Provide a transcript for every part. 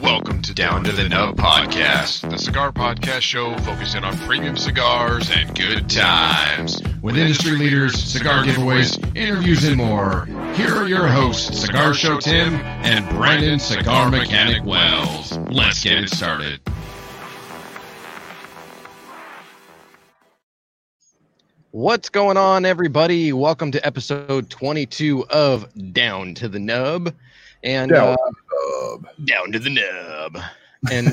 Welcome to Down to the Nub Podcast, the cigar podcast show focusing on premium cigars and good times. With industry leaders, cigar giveaways, interviews, and more. Here are your hosts, Cigar Show Tim and Brandon Cigar Mechanic Wells. Let's get it started. What's going on, everybody? Welcome to episode 22 of Down to the Nub. And Down uh, down to the nub. And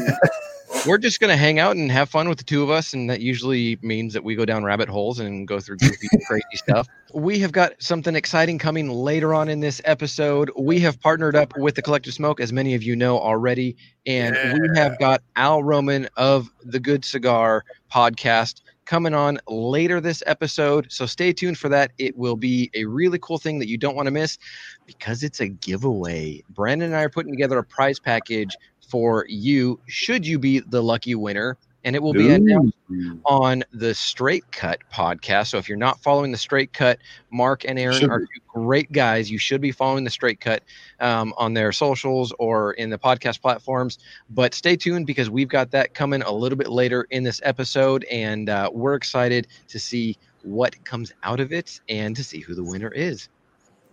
we're just going to hang out and have fun with the two of us. And that usually means that we go down rabbit holes and go through goofy, crazy stuff. We have got something exciting coming later on in this episode. We have partnered up with the Collective Smoke, as many of you know already. And we have got Al Roman of the Good Cigar podcast coming on later this episode. So stay tuned for that. It will be a really cool thing that you don't want to miss because it's a giveaway. Brandon and I are putting together a prize package for you should you be the lucky winner. And it will be announced on the Straight Cut podcast. So if you're not following the Straight Cut, Mark and Aaron Should are two great guys. You should be following the Straight Cut um, on their socials or in the podcast platforms. But stay tuned because we've got that coming a little bit later in this episode, and uh, we're excited to see what comes out of it and to see who the winner is.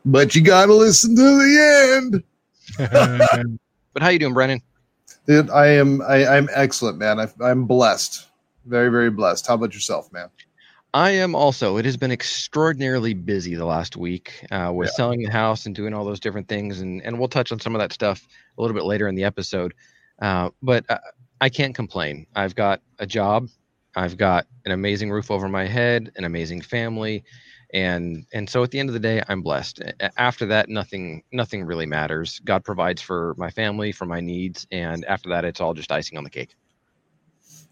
But you gotta listen to the end. But how you doing, Brandon? Dude, I am I, I'm excellent, man. I, I'm blessed. Very, very blessed. How about yourself, man? I am also. It has been extraordinarily busy the last week uh, with Yeah. selling the house and doing all those different things, and and we'll touch on some of that stuff a little bit later in the episode. Uh, but uh, I can't complain. I've got a job, I've got an amazing roof over my head, an amazing family, and and so at the end of the day, I'm blessed. After that, nothing nothing really matters. God provides for my family, for my needs, and after that, it's all just icing on the cake.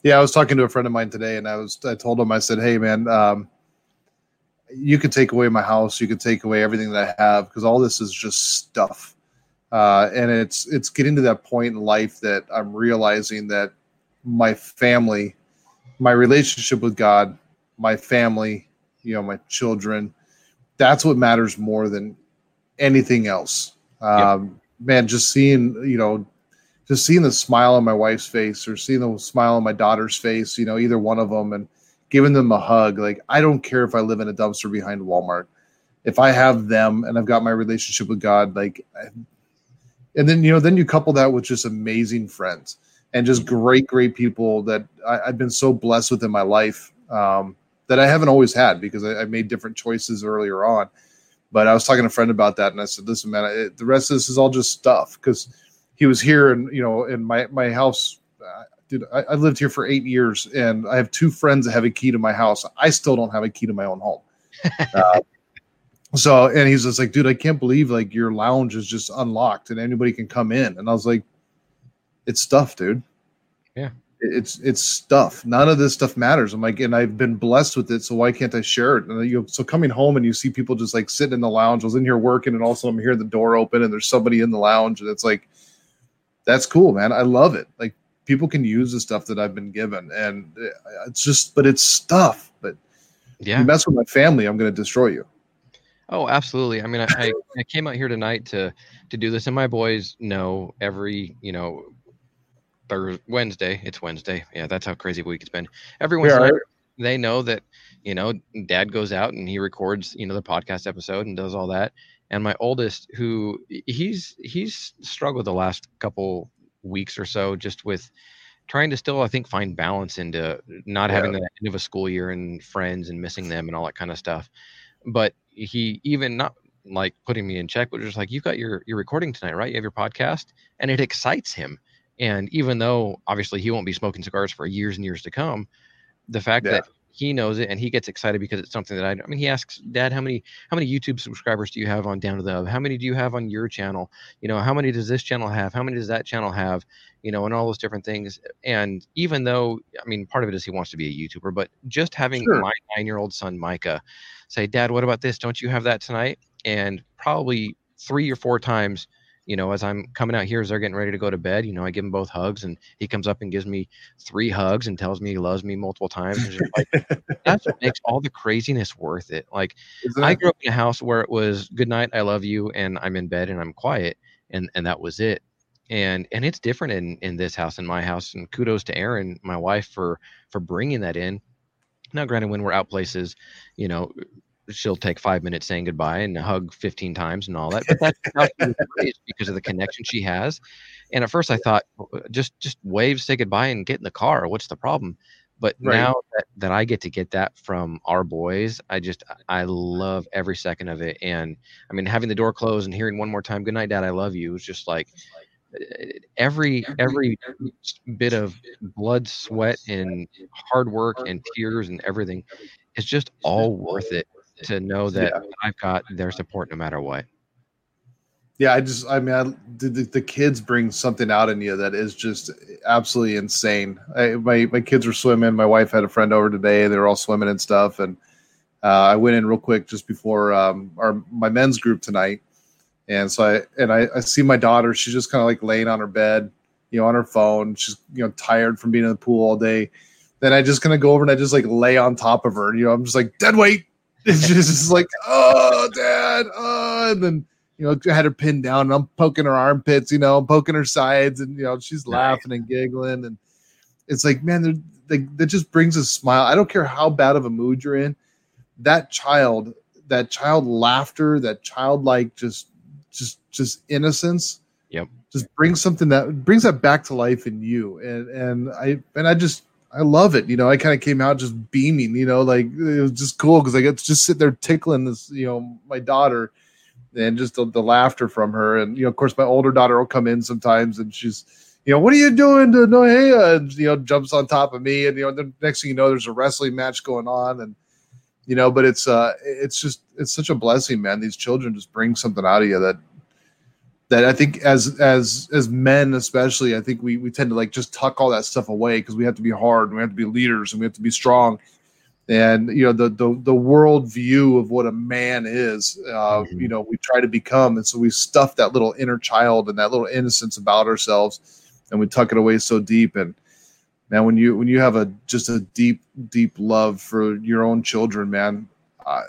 Yeah, I was talking to a friend of mine today, and I was I told him I said, "Hey, man, um, you can take away my house, you can take away everything that I have, because all this is just stuff." Uh, and it's it's getting to that point in life that I'm realizing that my family, my relationship with God, my family, you know, my children, that's what matters more than anything else. Um, Man, just seeing you know just seeing the smile on my wife's face or seeing the smile on my daughter's face, you know, either one of them, and giving them a hug. Like, I don't care if I live in a dumpster behind Walmart. If I have them and I've got my relationship with God, like, I- and then, you know, then you couple that with just amazing friends and just great, great people that I, I've been so blessed with in my life um, that I haven't always had because I, I made different choices earlier on. But I was talking to a friend about that, and I said, "Listen, man, it, the rest of this is all just stuff." Because he was here and you know in my my house uh, dude I, I lived here for eight years and i have two friends that have a key to my house i still don't have a key to my own home uh, so and he's just like dude i can't believe like your lounge is just unlocked and anybody can come in and i was like it's stuff dude it's it's stuff none of this stuff matters i'm like and i've been blessed with it so why can't i share it and you know, so coming home and you see people just like sitting in the lounge i was in here working and also i'm hearing the door open and there's somebody in the lounge and it's like that's cool, man. I love it. Like people can use the stuff that I've been given, and uh, it's just, but it's stuff. But Yeah. you mess with my family, I'm going to destroy you. Oh, absolutely. I mean, I, I, I came out here tonight to to do this, and my boys know every you know Thursday, Wednesday. It's Wednesday. Yeah, that's how crazy a week it's been. Every Wednesday, Yeah, night, they know that you know Dad goes out and he records you know the podcast episode and does all that. And my oldest, who he's he's struggled the last couple weeks or so, just with trying to still, I think, find balance into not having the end of a school year and friends and missing them and all that kind of stuff. But he even not like putting me in check, but just like you've got your your recording tonight, right? You have your podcast, and it excites him. And even though obviously he won't be smoking cigars for years and years to come, the fact Yeah. that he knows it and he gets excited because it's something that I, I mean, he asks, Dad, how many how many YouTube subscribers do you have on Down to the How many do you have on your channel? You know, how many does this channel have? How many does that channel have? You know, and all those different things. And even though, I mean, part of it is he wants to be a YouTuber, but just having Sure. my nine year old son Micah say, Dad, what about this? Don't you have that tonight? And probably three or four times you know, as I'm coming out here as they're getting ready to go to bed, you know, I give them both hugs and he comes up and gives me three hugs and tells me he loves me multiple times. Like, that's what makes all the craziness worth it. Like I grew up in a house where it was good night, I love you, and I'm in bed and I'm quiet and and that was it. And and it's different in in this house, in my house. And kudos to Erin, my wife, for for bringing that in. Now, granted, when we're out places, you know, she'll take five minutes saying goodbye and hug 15 times and all that but that's because of the connection she has. And at first i thought oh, uh, just just wave say goodbye and get in the car. What's the problem? But right. now that, that i get to get that from our boys i just i love every second of it. And i mean having the door closed and hearing one more time good night dad i love you is just like uh, every every bit of blood sweat and hard work and tears and everything is just all worth it to know that yeah. I've got their support no matter what. Yeah, I just, I mean, I, the, the kids bring something out in you that is just absolutely insane. I, my my kids were swimming. My wife had a friend over today. They were all swimming and stuff. And uh, I went in real quick just before um, our my men's group tonight. And so I and I, I see my daughter. She's just kind of like laying on her bed, you know, on her phone. She's you know tired from being in the pool all day. Then I just kind of go over and I just like lay on top of her. You know, I'm just like dead weight, it's just like, oh, dad, oh, and then you know, I had her pinned down, and I'm poking her armpits, you know, I'm poking her sides, and you know, she's laughing and giggling, and it's like, man, they, that just brings a smile. I don't care how bad of a mood you're in, that child, that child laughter, that childlike, just, just, just innocence. Yep. Just brings something that brings that back to life in you, and and I and I just I love it. You know, I kind of came out just beaming, you know, like it was just cool because I get to just sit there tickling this, you know, my daughter and just the, the, laughter from her. And, you know, of course, my older daughter will come in sometimes and she's, you know, what are you doing to Nohea? And, you know, jumps on top of me. And, you know, the next thing you know, there's a wrestling match going on. And, you know, but it's, uh, it's just, it's such a blessing, man. These children just bring something out of you that, that I think as as as men especially, I think we we tend to like just tuck all that stuff away because we have to be hard and we have to be leaders and we have to be strong. And you know the the the world view of what a man is, uh, mm-hmm. you know, we try to become, and so we stuff that little inner child and that little innocence about ourselves, and we tuck it away so deep. And man, when you when you have a just a deep deep love for your own children, man, uh,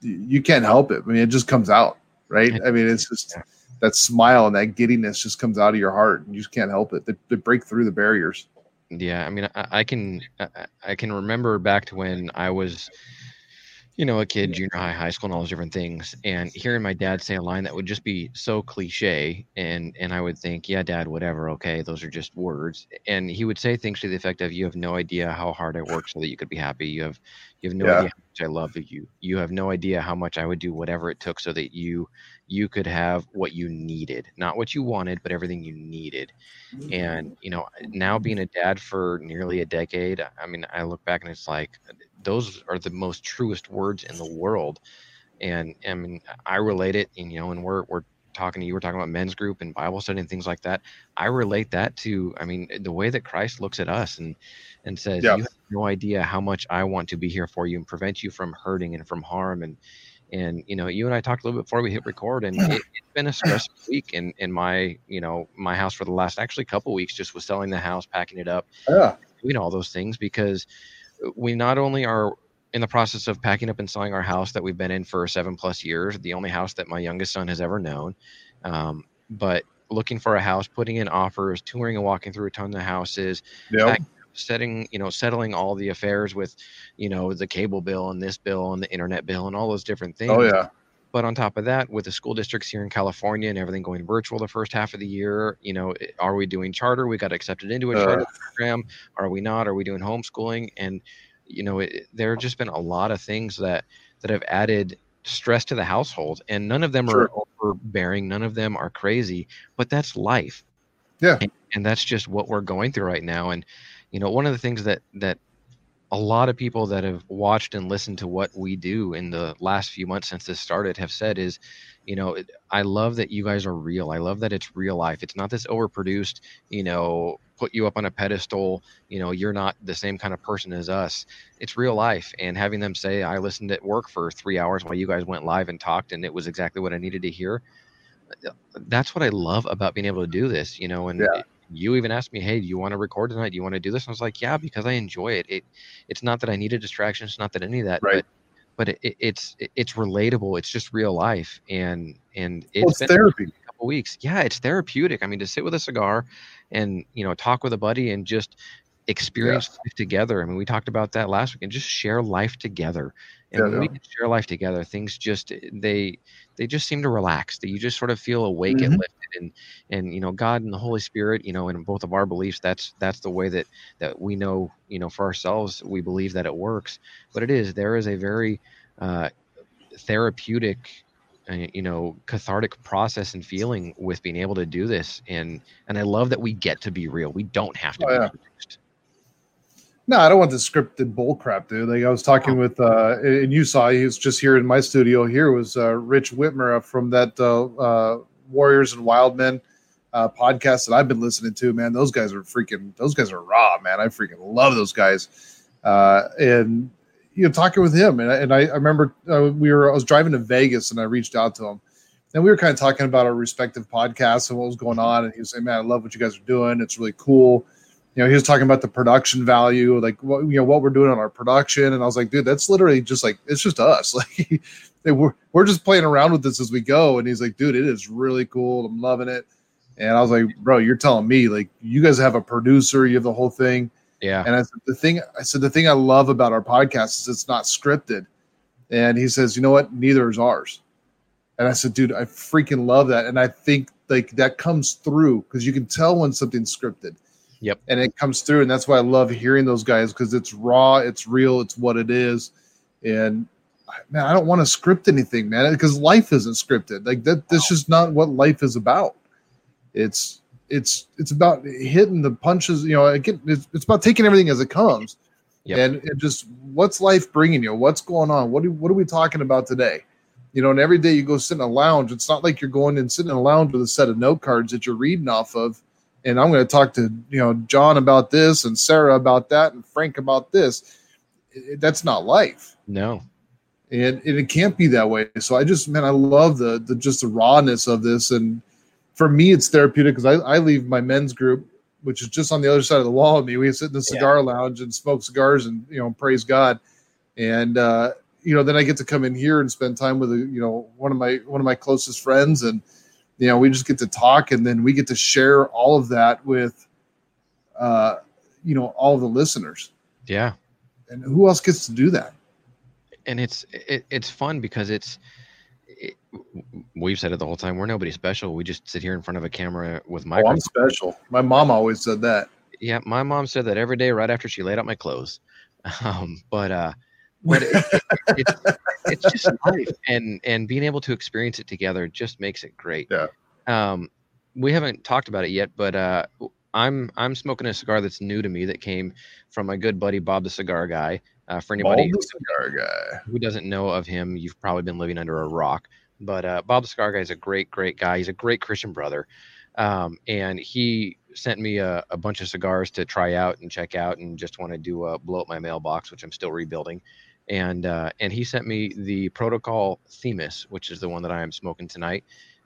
you can't help it. I mean, it just comes out, right? I mean, it's just that smile and that giddiness just comes out of your heart and you just can't help it. They, they break through the barriers. Yeah i mean i, I can I, I, can remember back to when i was you know a kid junior high high school and all those different things and hearing my dad say a line that would just be so cliche and and i would think yeah dad whatever okay those are just words and he would say things to the effect of you have no idea how hard i work so that you could be happy. You have you have no yeah. idea how much i love you. You have no idea how much i would do whatever it took so that you you could have what you needed, not what you wanted, but everything you needed. Mm-hmm. And, you know, now being a dad for nearly a decade, I mean, I look back and it's like those are the most truest words in the world. And I mean, I relate it, and, you know, and we're, we're, talking to you were talking about men's group and bible study and things like that i relate that to i mean the way that christ looks at us and and says yeah. you have no idea how much i want to be here for you and prevent you from hurting and from harm and and you know, you and I talked a little bit before we hit record, and it, has been a stressful week in in my you know my house for the last actually couple weeks. Just was selling the house, packing it up, yeah. doing all those things because we not only are in the process of packing up and selling our house that we've been in for seven plus years, the only house that my youngest son has ever known, um, but looking for a house, putting in offers, touring and walking through a ton of houses, yep setting you know settling all the affairs with you know the cable bill and this bill and the internet bill and all those different oh, things. oh yeah. But on top of that with the school districts here in california and everything going virtual the first half of the year you know are we doing charter? We got accepted into a uh. charter program. Are we not? Are we doing homeschooling? And you know it, there have just been a lot of things that that have added stress to the household and none of them sure. are overbearing. None of them are crazy but that's life. Yeah. And, and that's just what we're going through right now and you know one of the things that that a lot of people that have watched and listened to what we do in the last few months since this started have said is you know i love that you guys are real. I love that it's real life. It's not this overproduced you know put you up on a pedestal you know you're not the same kind of person as us. It's real life and having them say i listened at work for three hours while you guys went live and talked and it was exactly what i needed to hear that's what I love about being able to do this, you know, and Yeah. You even asked me, Hey, do you want to record tonight? Do you want to do this? And I was like, yeah, because I enjoy it. It, it's not that I need a distraction. It's not that any of that, Right. but, but it, it- it's, it's relatable. It's just real life. And, and it's Well, it's therapy. a couple weeks. Yeah. It's therapeutic. I mean, to sit with a cigar and, you know, talk with a buddy and just experience life together. I mean, we talked about that last week and just share life together. And Yeah, when we can share life together, things just they they just seem to relax. That you just sort of feel awake and Mhm. lifted, and and you know God and the Holy Spirit. You know, in both of our beliefs, that's that's the way that that we know. You know, for ourselves, we believe that it works. But it is there is a very uh, therapeutic. Uh, you know, cathartic process and feeling with being able to do this, and and I love that we get to be real. We don't have to Oh, be yeah. produced. No, I don't want the scripted bull crap, dude. Like I was talking with, uh, and you saw he was just here in my studio. Here was uh, Rich Whitmer from that uh, uh, Warriors and Wild Men uh, podcast that I've been listening to. Man, those guys are freaking. Those guys are raw, man. I freaking love those guys. Uh, and you know, talking with him, and I, and I, I remember uh, we were. I was driving to Vegas, and I reached out to him, and we were kind of talking about our respective podcasts and what was going on. And he was saying, "Man, I love what you guys are doing. It's really cool." You know, he was talking about the production value, like what you know what we're doing on our production, and I was like, dude, that's literally just like it's just us. Like we're we're just playing around with this as we go. And he's like, dude, it is really cool. I'm loving it. And I was like, bro, you're telling me like you guys have a producer, you have the whole thing. Yeah, And I said the thing I said the thing I love about our podcast is it's not scripted. And he says, you know what? Neither is ours. And I said, dude, I freaking love that. And I think like that comes through because you can tell when something's scripted. Yep. And it comes through. And that's why I love hearing those guys because it's raw, it's real, it's what it is. And man, I don't want to script anything, man, because life isn't scripted. Like that, that's just not what life is about. It's it's it's about hitting the punches. You know, again, it's, it's about taking everything as it comes, Yep. and, and just what's life bringing you? What's going on? What do, what are we talking about today? You know, and every day you go sit in a lounge. It's not like you're going and sitting in a lounge with a set of note cards that you're reading off of. And I'm going to talk to you know John about this and Sarah about that and Frank about this. It- that's not life no, and, and it can't be that way. So I just, man, I love the the just the rawness of this, and for me, it's therapeutic because I, I leave my men's group, which is just on the other side of the wall of me. We sit in the Yeah. cigar lounge and smoke cigars and you know praise God, and uh, you know then I get to come in here and spend time with you know one of my one of my closest friends, and you know we just get to talk, and then we get to share all of that with, uh, you know, all the listeners, yeah. and who else gets to do that? and it's it, it's fun because it's it, we've said it the whole time we're nobody special we just sit here in front of a camera with Oh, I'm special. My mom always said that. yeah my mom said that every day right after she laid out my clothes um but uh but it, it, it's it's just life and and being able to experience it together just makes it great Yeah. um we haven't talked about it yet but uh i'm i'm smoking a cigar that's new to me that came from my good buddy bob the cigar guy uh, for anybody the cigar guy. who doesn't know of him, you've probably been living under a rock. But uh, Bob the cigar Guy is a great, great guy. He's a great Christian brother. Um, and he sent me a, a bunch of cigars to try out and check out and just want to do uh, blow up my mailbox, which I'm still rebuilding. And uh, and he sent me the Protocol Themis, which is the one that I am smoking tonight.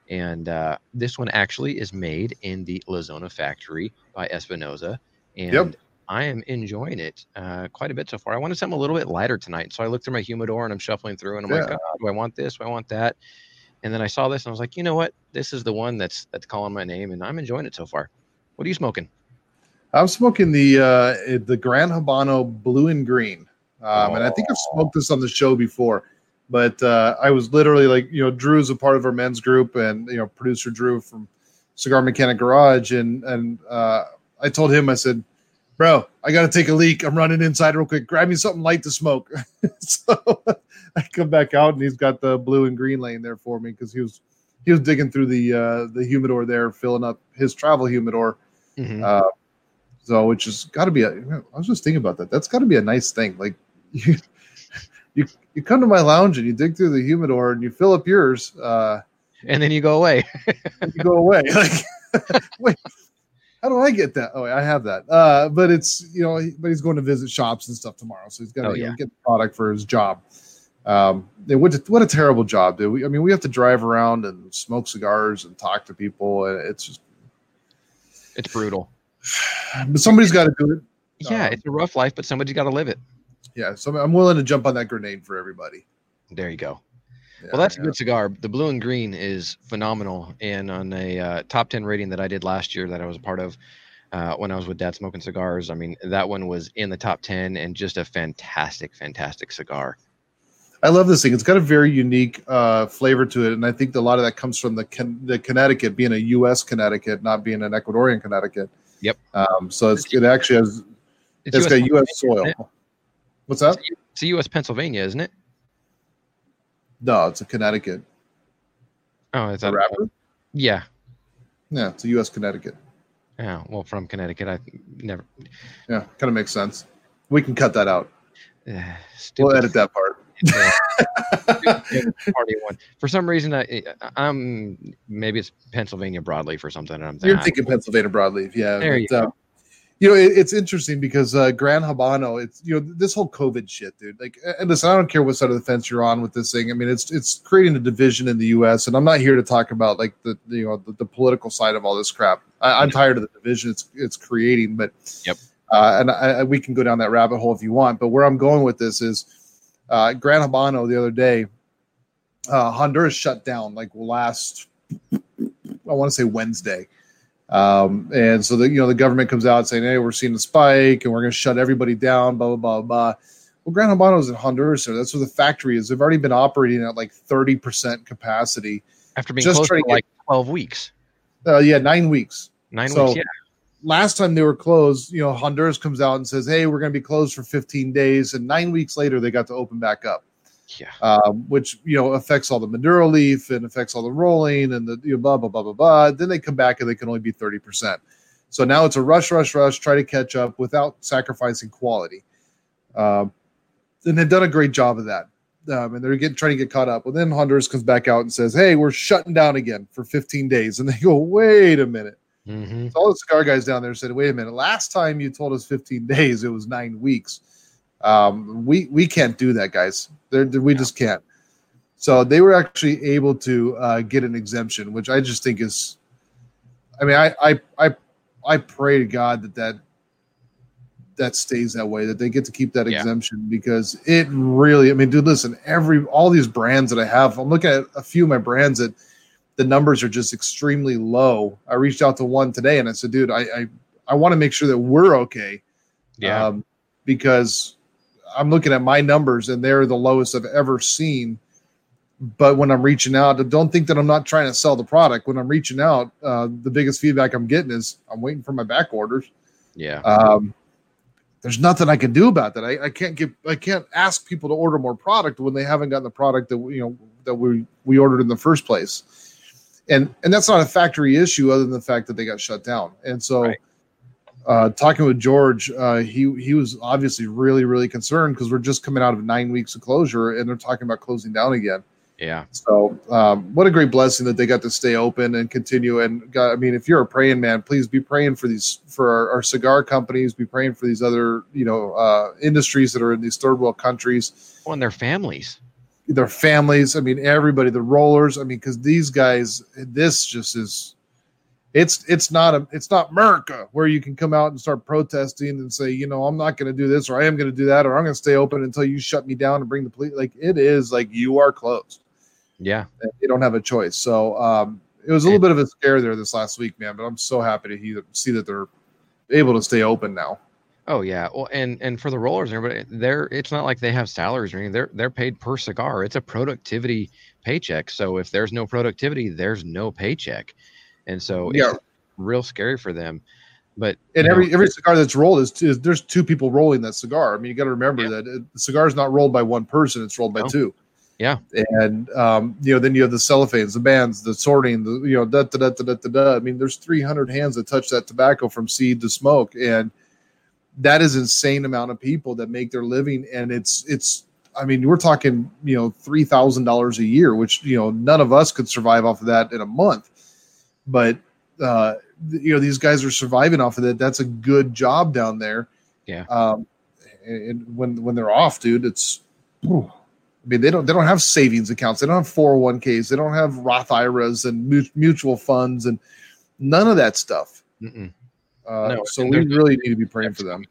And uh, this one actually is made in the La Zona factory by Espinosa. And Yep. I am enjoying it uh, quite a bit so far. I wanted something a little bit lighter tonight. So I looked through my humidor and I'm shuffling through and I'm like, Yeah. oh, do I want this? Do I want that? And then I saw this and I was like, you know what? This is the one that's that's calling my name and I'm enjoying it so far. What are you smoking? I'm smoking the uh, the Gran Habano Blue and Green, um, and I think I've smoked this on the show before. But uh, I was literally like, you know, Drew's a part of our men's group, and you know, producer Drew from Cigar Mechanic Garage, and and uh, I told him, I said, "Bro, I got to take a leak. I'm running inside real quick. Grab me something light to smoke." so I come back out, and he's got the blue and green laying there for me because he was he was digging through the uh, the humidor there, filling up his travel humidor. Mhm. Uh, so which has got to be a. I was just thinking about that. That's got to be a nice thing. Like you, you, you come to my lounge and you dig through the humidor and you fill up yours. Uh, and then you go away. you go away. Like, wait, how do I get that? Oh, I have that. Uh, but it's you know, but he's going to visit shops and stuff tomorrow, so he's got to Oh, you know, get the product for his job. Um, what a, what a terrible job, dude. We, I mean, we have to drive around and smoke cigars and talk to people, and it's just It's brutal. but somebody's got to do it. Yeah, Um, it's a rough life, but somebody's got to live it. Yeah, so I'm willing to jump on that grenade for everybody. There you go. Yeah, well, that's yeah. a good cigar. The blue and green is phenomenal. And on a uh, top 10 rating that I did last year that I was a part of uh, when I was with Dad Smoking Cigars, I mean, that one was in the top 10 and just a fantastic, fantastic cigar. I love this thing. It's got a very unique uh, flavor to it, and I think a lot of that comes from the the Connecticut being a U.S. Connecticut, not being an Ecuadorian Connecticut. Yep. Um, so it's, it actually has It's, it's US got U.S. soil. What's that? It's a U.S. Pennsylvania, isn't it? No, it's a Connecticut. Oh, is that wrapper? Yeah. Yeah, it's a U.S. Connecticut. Yeah. Well, from Connecticut, I never. Yeah, kind of makes sense. We can cut that out. Uh, We'll edit that part. party one. For some reason, I, I'm maybe it's Pennsylvania broadleaf or something. And I'm You're thinking, thinking Pennsylvania broadleaf, yeah. There you but, uh, you know, it, it's interesting because uh, Gran Habano, it's you know this whole COVID shit, dude. Like, and listen, I don't care what side of the fence you're on with this thing. I mean, it's it's creating a division in the U.S. And I'm not here to talk about like the, you know the, the political side of all this crap. I, I'm tired of the division it's it's creating. But Yep. uh, and I, I, we can go down that rabbit hole if you want. But where I'm going with this is uh, Gran Habano the other day, uh, Honduras shut down like last, I want to say Wednesday. Um, and so the you know the government comes out saying, "Hey, we're seeing a spike, and we're going to shut everybody down." Blah blah blah blah. Well, Gran Habano is in Honduras, so that's where the factory is. They've already been operating at like thirty percent capacity. after being just closed for get- like 12 weeks, Uh, yeah, nine weeks. nine So- weeks. Yeah. Last time they were closed, you know, Honduras comes out and says, "Hey, we're going to be closed for 15 days," and nine weeks later, they got to open back up. Yeah. um, which you know affects all the Maduro leaf and affects all the rolling and the you know, blah blah blah blah blah. Then they come back and they can only be thirty percent. So now it's a rush, rush, rush, try to catch up without sacrificing quality. Um, and they've done a great job of that. Um, and they're getting trying to get caught up. Well, then Honduras comes back out and says, "Hey, we're shutting down again for 15 days." And they go, "Wait a minute." hmm So all the cigar guys down there said, "Wait a minute. Last time you told us 15 days, it was nine weeks. Um, we we can't do that, guys. They're, they're- we just can't." So they were actually able to uh, get an exemption, which I just think is. I mean, I I I, I pray to God that that that stays that way, that they get to keep that Yeah. exemption because it really. I mean, dude, listen, every all these brands that I have, I'm looking at a few of my brands that the numbers are just extremely low. I reached out to one today and I said, dude, I I, I want to make sure that we're okay. Yeah. Um, because I'm looking at my numbers and they're the lowest I've ever seen. But when I'm reaching out, don't think that I'm not trying to sell the product. When I'm reaching out, uh, the biggest feedback I'm getting is I'm waiting for my back orders. yeah. Um, there's nothing I can do about that. I, I can't give I can't ask people to order more product when they haven't gotten the product that we, you know that we we ordered in the first place. And and that's not a factory issue other than the fact that they got shut down. And so Right. Uh, talking with George, uh, he he was obviously really really concerned because we're just coming out of nine weeks of closure and they're talking about closing down again. yeah. So, um, what a great blessing that they got to stay open and continue. And God, I mean, if you're a praying man, please be praying for these for our, our cigar companies. Be praying for these other you know uh, industries that are in these third world countries, Well, and their families. their families. I mean, everybody, the rollers. I mean, because these guys, this just is. It's it's not a it's not America where you can come out and start protesting and say you know I'm not going to do this or I am going to do that or I'm going to stay open until you shut me down and bring the police. Like it is like you are closed Yeah. they don't have a choice. So um, it was a little bit of a scare there this last week, man. But I'm so happy to he- see that they're able to stay open now. Oh yeah. Well, and and for the rollers and everybody, they're it's not like they have salaries or anything. They're they're paid per cigar. It's a productivity paycheck. So if there's no productivity, there's no paycheck, and so Yeah. it's real scary for them. But And you know, every every cigar that's rolled is, is there's two people rolling that cigar. I mean, you got to remember Yeah. that it, the cigar is not rolled by one person; it's rolled by No. two. Yeah. and um, you know, then you have the cellophanes, the bands, the sorting, the you know, da da da da da da. da. I mean, there's 300 hands that touch that tobacco from seed to smoke, and that is insane amount of people that make their living, and it's it's. I mean, we're talking you know three thousand dollars a year, which you know none of us could survive off of that in a month, but uh, you know these guys are surviving off of that. That's a good job down there. Yeah. Um, and when when they're off, dude, it's whew, I mean, they don't they don't have savings accounts. They don't have 401ks. They don't have Roth IRAs and mutual funds and none of that stuff. Uh, no, so we really need to be praying for them.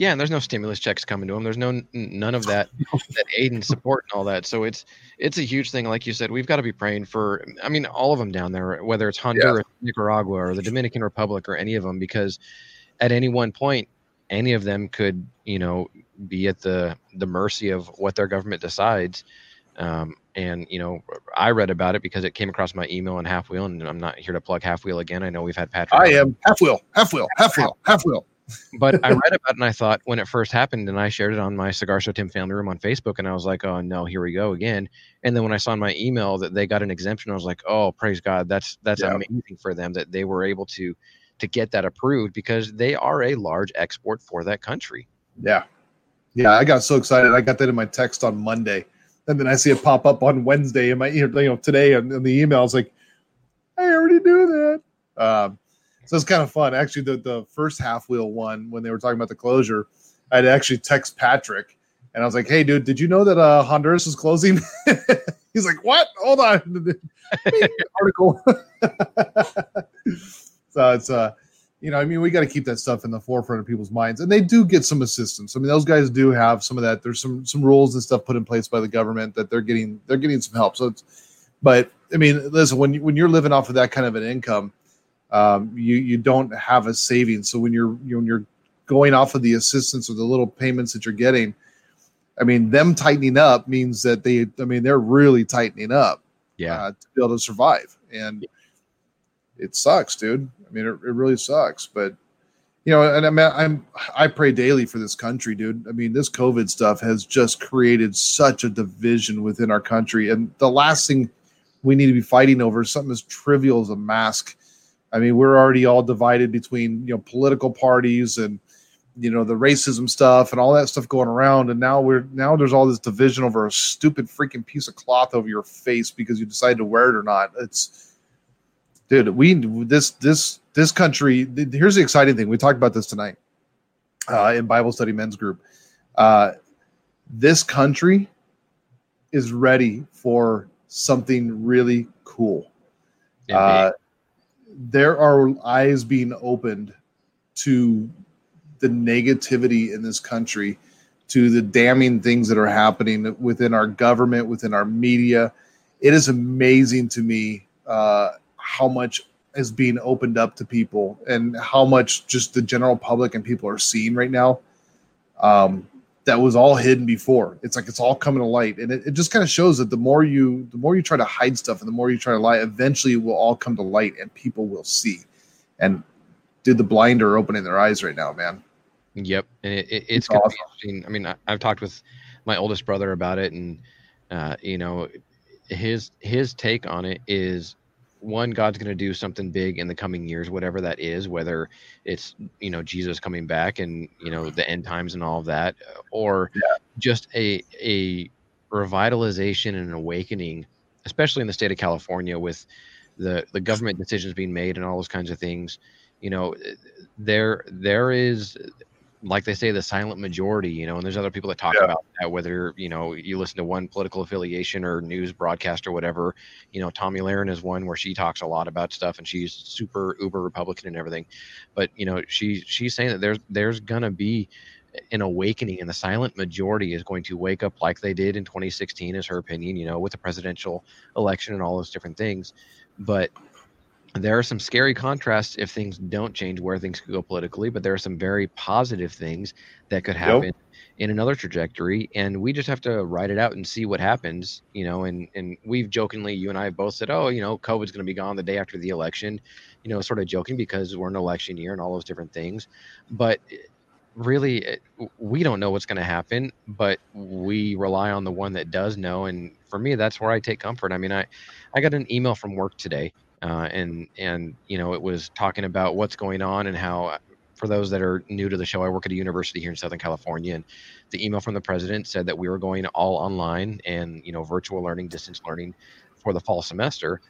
Yeah, and there's no stimulus checks coming to them. There's no none of that that aid and support and all that. So it's it's a huge thing. Like you said, we've got to be praying for. I mean, all of them down there, whether it's Honduras, yeah. Nicaragua, or the Dominican Republic, or any of them, because at any one point, any of them could, you know, be at the the mercy of what their government decides. Um, and you know, I read about it because it came across my email on Half Wheel, and I'm not here to plug Half Wheel again. I know we've had Patrick. I am Half Wheel, Half Wheel, Half Wheel, Half Wheel. But I read about it and I thought when it first happened, and I shared it on my Cigar Show Tim Family Room on Facebook, and I was like, oh no, here we go again. And then when I saw in my email that they got an exemption, I was like, oh, praise God, that's that's yeah. amazing for them that they were able to to get that approved because they are a large export for that country. Yeah, yeah, I got so excited. I got that in my text on Monday, and then I see it pop up on Wednesday in my you know today in the email. I was like, I already do that. Um, so it's kind of fun. Actually, the the first half wheel one when they were talking about the closure, I'd actually text Patrick and I was like, "Hey, dude, did you know that uh, Honduras is closing?" He's like, "What? Hold on." Article. so it's uh you know, I mean, we got to keep that stuff in the forefront of people's minds, and they do get some assistance. I mean, those guys do have some of that. There's some some rules and stuff put in place by the government that they're getting they're getting some help. So, it's, but I mean, listen, when you, when you're living off of that kind of an income, um, you you don't have a savings. So when you're when you're going off of the assistance or the little payments that you're getting, I mean, them tightening up means that they, I mean, they're really tightening up, yeah, uh, to be able to survive, and it sucks, dude. I mean, it, it really sucks, but you know, and I'm, I'm, I pray daily for this country, dude. I mean, this COVID stuff has just created such a division within our country. And the last thing we need to be fighting over is something as trivial as a mask. I mean, we're already all divided between, you know, political parties and, you know, the racism stuff and all that stuff going around. And now we're, now there's all this division over a stupid freaking piece of cloth over your face because you decided to wear it or not. It's, dude we this this this country here's the exciting thing we talked about this tonight uh, in bible study men's group uh, this country is ready for something really cool uh, there are eyes being opened to the negativity in this country to the damning things that are happening within our government within our media. It is amazing to me uh, how much is being opened up to people and how much just the general public and people are seeing right now. Um, that was all hidden before. It's like it's all coming to light. And it, it just kind of shows that the more you the more you try to hide stuff and the more you try to lie eventually it will all come to light and people will see. And did the blind are opening their eyes right now man. Yep. And it, it, it's, awesome. interesting. I mean I, i've talked with my oldest brother about it and uh, you know his his take on it is one god's going to do something big in the coming years whatever that is whether it's you know jesus coming back and you know the end times and all of that or yeah. just a a revitalization and an awakening especially in the state of california with the the government decisions being made and all those kinds of things you know there there is like they say, the silent majority, you know, and there's other people that talk yeah. about that, whether, you know, you listen to one political affiliation or news broadcast or whatever, you know, Tomi Lahren is one where she talks a lot about stuff and she's super uber Republican and everything. But, you know, she, she's saying that there's, there's going to be an awakening and the silent majority is going to wake up like they did in 2016 is her opinion, you know, with the presidential election and all those different things. But there are some scary contrasts if things don't change where things could go politically, but there are some very positive things that could happen yep. in another trajectory. And we just have to write it out and see what happens, you know. And and we've jokingly, you and I both said, oh, you know, COVID's going to be gone the day after the election, you know, sort of joking because we're in an election year and all those different things. But eh, really, eh, we don't know what's going to happen, but we rely on the one that does know. And for me, that's where I take comfort. I mean, I I got an email from work today uh, and and you know it was talking about what's going on and how for those that are new to the show i work at a university here in southern california and the email from the president said that we were going all online and you know virtual learning distance learning for the fall semester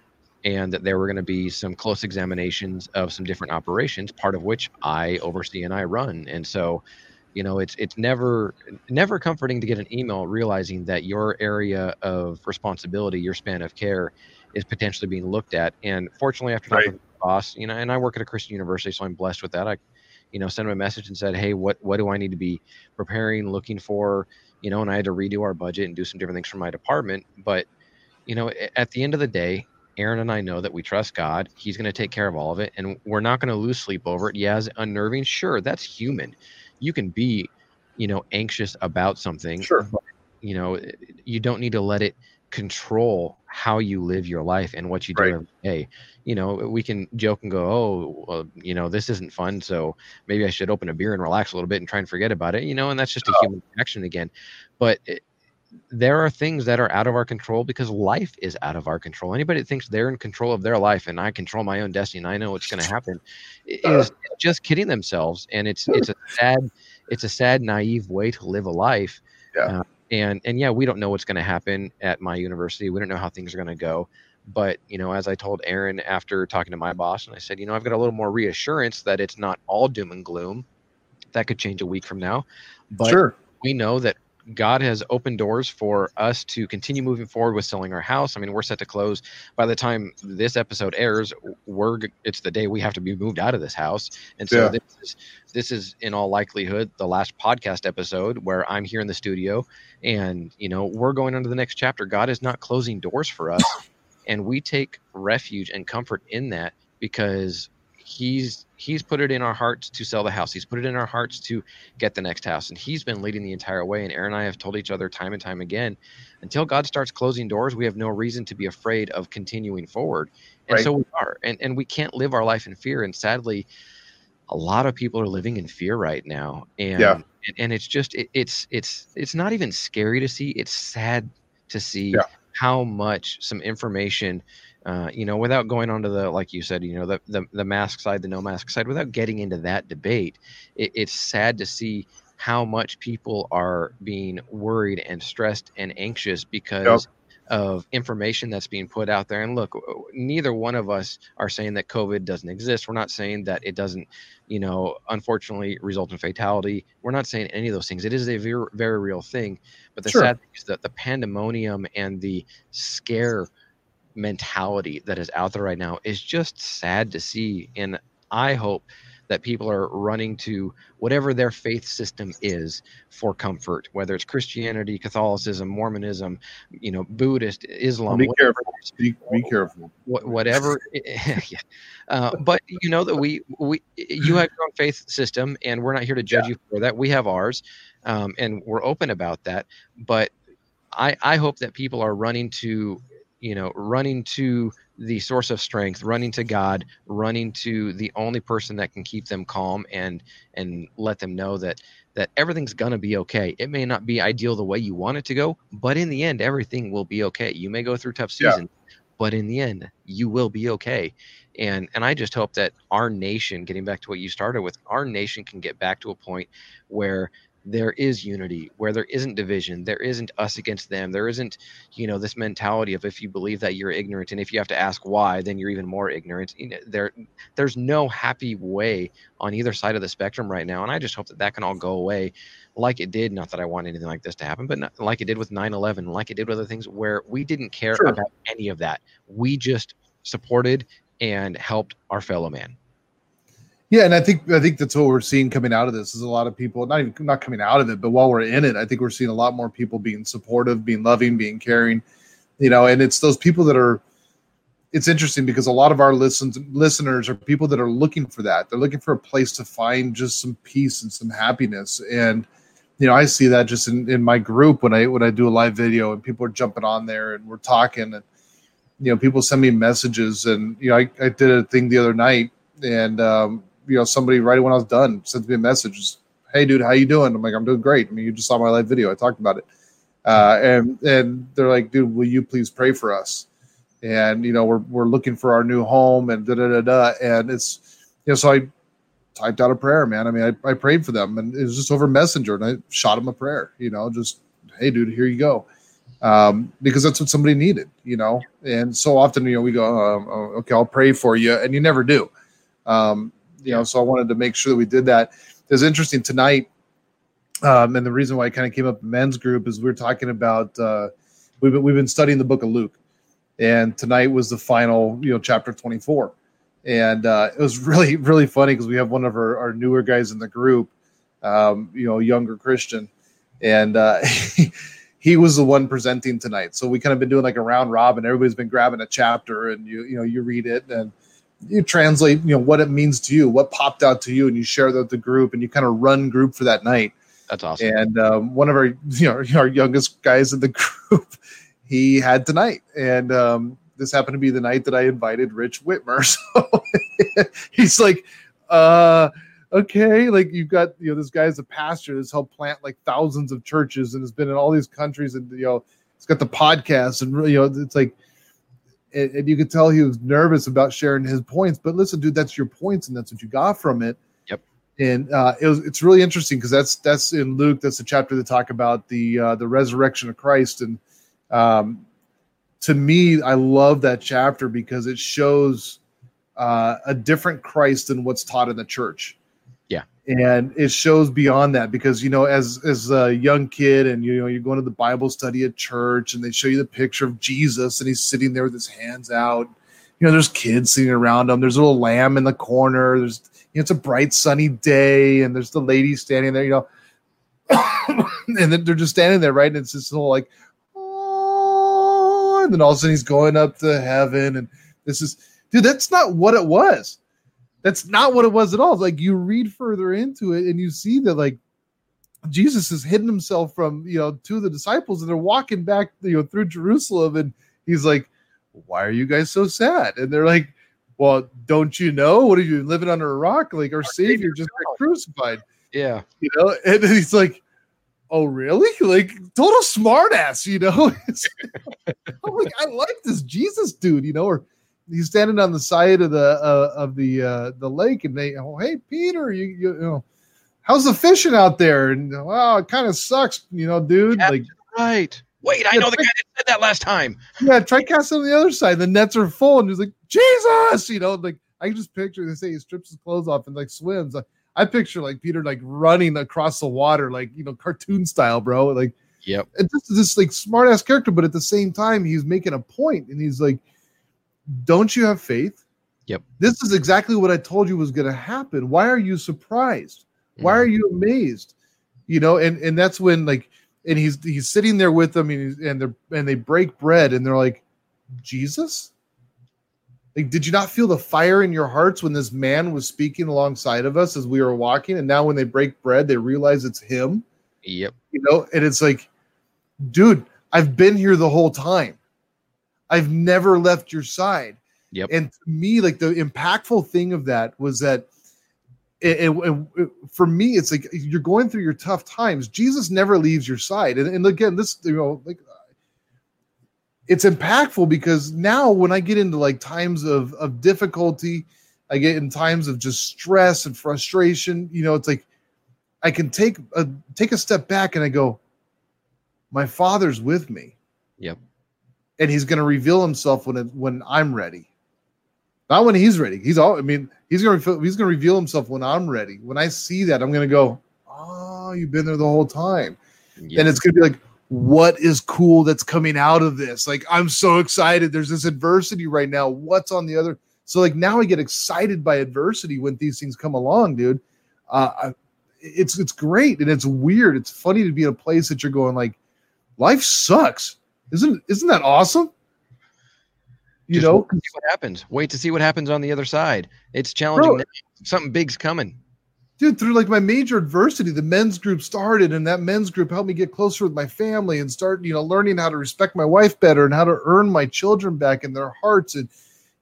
and that there were going to be some close examinations of some different operations part of which i oversee and i run. And so you know it's it's never never comforting to get an email realizing that your area of responsibility your span of care is potentially being looked at. And fortunately after talking Right. to my boss you know and i work at a christian university so i'm blessed with that. I you know sent him a message and said hey what what do i need to be preparing looking for? You know and i had to redo our budget and do some different things for my department. But you know at the end of the day erin and i know that we trust god. He's going to take care of all of it and we're not going to lose sleep over it. Yeah is it unnerving. Sure that's human. You can be you know anxious about something Sure. but, you know you don't need to let it control how you live your life and what you do Right. every day. You know we can joke and go oh well, you know this isn't fun so maybe i should open a beer and relax a little bit and try and forget about it you know and that's just a human reaction again. But it, there are things that are out of our control because life is out of our control. Anybody that thinks they're in control of their life and i control my own destiny and i know what's going to happen is just kidding themselves and it's it's a sad it's a sad naive way to live a life Yeah. Uh, and and yeah we don't know what's going to happen at my university. We don't know how things are going to go. But you know as i told erin after talking to my boss and i said you know i've got a little more reassurance that it's not all doom and gloom. That could change a week from now. But sure. we know that God has opened doors for us to continue moving forward with selling our house. I mean, we're set to close by the time this episode airs. We're it's the day we have to be moved out of this house, and so Yeah. this is this is in all likelihood the last podcast episode where I'm here in the studio, and you know we're going on to the next chapter. God is not closing doors for us, and we take refuge and comfort in that because he's he's put it in our hearts to sell the house. He's put it in our hearts to get the next house. And he's been leading the entire way. And Erin and I have told each other time and time again until God starts closing doors, we have no reason to be afraid of continuing forward. And Right. so we are. And, and we can't live our life in fear. And sadly, a lot of people are living in fear right now. And, Yeah. and, and it's just, it, it's, it's, it's not even scary to see. It's sad to see Yeah. how much some information uh, you know, without going on to the, like you said, you know, the, the, the mask side, the no mask side, without getting into that debate, it, it's sad to see how much people are being worried and stressed and anxious because of information that's being put out there. And look, neither one of us are saying that COVID doesn't exist. We're not saying that it doesn't, you know, unfortunately result in fatality. We're not saying any of those things. It is a very, very real thing. But the Sure. sad thing is that the pandemonium and the scare mentality that is out there right now is just sad to see. And I hope that people are running to whatever their faith system is for comfort, whether it's Christianity, Catholicism, Mormonism, you know, Buddhist, Islam, Be whatever careful. Be, be careful. whatever yeah. uh, but you know that we we you have your own faith system and we're not here to judge you for that we have ours um, and we're open about that but i i hope that people are running to you know running to the source of strength running to god running to the only person that can keep them calm and and let them know that that everything's going to be okay. It may not be ideal the way you want it to go but in the end everything will be okay. You may go through tough Yeah. seasons but in the end you will be okay. And and i just hope that our nation getting back to what you started with our nation can get back to a point where there is unity where there isn't division there isn't us against them there isn't you know this mentality of if you believe that you're ignorant and if you have to ask why then you're even more ignorant. You know, there there's no happy way on either side of the spectrum right now and i just hope that that can all go away like it did not that i want anything like this to happen but not, like it did with 9-11 like it did with other things where we didn't care Sure. about any of that. We just supported and helped our fellow man Yeah, and I think I think that's what we're seeing coming out of this is a lot of people not even not coming out of it, but while we're in it, I think we're seeing a lot more people being supportive, being loving, being caring, you know, and it's those people that are it's interesting because a lot of our listens listeners are people that are looking for that. They're looking for a place to find just some peace and some happiness. And you know, I see that just in, in my group when I when I do a live video and people are jumping on there and we're talking and you know, people send me messages and you know, I, I did a thing the other night and um, you know, somebody right when I was done sent me a message, just, "Hey, dude, how you doing?" I'm like, "I'm doing great." I mean, you just saw my live video. I talked about it, uh, and and they're like, "Dude, will you please pray for us?" And you know, we're we're looking for our new home, and da da da da. And it's you know, so I typed out a prayer, man. I mean, I, I prayed for them, and it was just over Messenger, and I shot them a prayer. You know, just hey, dude, here you go. Um, because that's what somebody needed, you know. And so often, you know, we go, oh, okay, I'll pray for you, and you never do. Um, you know, so I wanted to make sure that we did that. It's interesting tonight. Um, and the reason why I kind of came up in men's group is we are talking about uh, we've been, we've been studying the book of Luke, and tonight was the final you know chapter 24, and uh, it was really really funny because we have one of our, our newer guys in the group, um, you know, younger Christian, and uh, he was the one presenting tonight. So we kind of been doing like a round robin. Everybody's been grabbing a chapter, and you you know you read it and you translate you know what it means to you, what popped out to you, and you share that with the group, and you kind of run group for that night. That's awesome. And um, one of our you know our youngest guys in the group, he had tonight, and um, this happened to be the night that I invited Rich Whitmer. So he's like, uh okay, like you've got you know this guy's a pastor that's helped plant like thousands of churches and has been in all these countries and you know he's got the podcast and you know it's like and, and you could tell he was nervous about sharing his points. But listen, dude, that's your points and that's what you got from it. Yep. And uh, it was it's really interesting because that's that's in Luke. That's the chapter that talk about the uh, the resurrection of Christ and um, to me, I love that chapter because it shows uh, a different Christ than what's taught in the church and it shows beyond that because you know as as a young kid and you know you're going to the bible study at church and they show you the picture of jesus and he's sitting there with his hands out. You know there's kids sitting around him. There's a little lamb in the corner. There's you know, it's a bright sunny day and there's the lady standing there you know. And then they're just standing there right? And it's this little like oh and then all of a sudden he's going up to heaven and this is dude that's not what it was that's not what it was at all. It's like you read further into it and you see that like Jesus has hidden himself from you know two of the disciples and they're walking back you know through Jerusalem and he's like, Why are you guys so sad? And they're like, Well, don't you know? What are you living under a rock? Like our, our Savior, Savior just got crucified. Yeah. You know, and he's like, Oh, really? Like total smartass, you know? I'm like, I like this Jesus dude, you know, or he's standing on the side of the uh, of the uh, the lake, and they, oh hey Peter, you, you, you know, how's the fishing out there? And wow, it kind of sucks, you know, dude. like right. Wait, I know the guy that said that last time. Yeah, try casting on the other side. The nets are full, and he's like, Jesus, you know, like I can just picture. They say he strips his clothes off and like swims. I, I picture like Peter like running across the water, like you know, cartoon style, bro. Like, yep. And this this like smart ass character, but at the same time, he's making a point, and he's like, don't you have faith? Yep. This is exactly what I told you was going to happen. Why are you surprised? Why are mm. you amazed? You know, and and that's when like and he's he's sitting there with them and and they're and they break bread and they're like, Jesus? Like, did you not feel the fire in your hearts when this man was speaking alongside of us as we were walking? And now when they break bread, they realize it's him. Yep. You know, and it's like, dude, I've been here the whole time. I've never left your side. Yep. And to me, like the impactful thing of that was that it, it, it, for me, it's like you're going through your tough times. Jesus never leaves your side. And, and again, this, you know, like it's impactful because now when I get into like times of, of difficulty, I get in times of just stress and frustration, you know, it's like I can take a take a step back and I go, my father's with me. Yep and he's going to reveal himself when it, when I'm ready. Not when he's ready. He's all. I mean, he's going to he's going to reveal himself when I'm ready. When I see that, I'm going to go, "Oh, you've been there the whole time." Yeah. And it's going to be like, "What is cool that's coming out of this?" Like, I'm so excited. There's this adversity right now. What's on the other? So like now I get excited by adversity when these things come along, dude. Uh, it's it's great and it's weird. It's funny to be in a place that you're going like, life sucks isn't isn't that awesome? You Just know, see what happens. Wait to see what happens on the other side. It's challenging. Bro, Something big's coming. Dude, through like my major adversity, the men's group started, and that men's group helped me get closer with my family and start, you know, learning how to respect my wife better and how to earn my children back in their hearts. And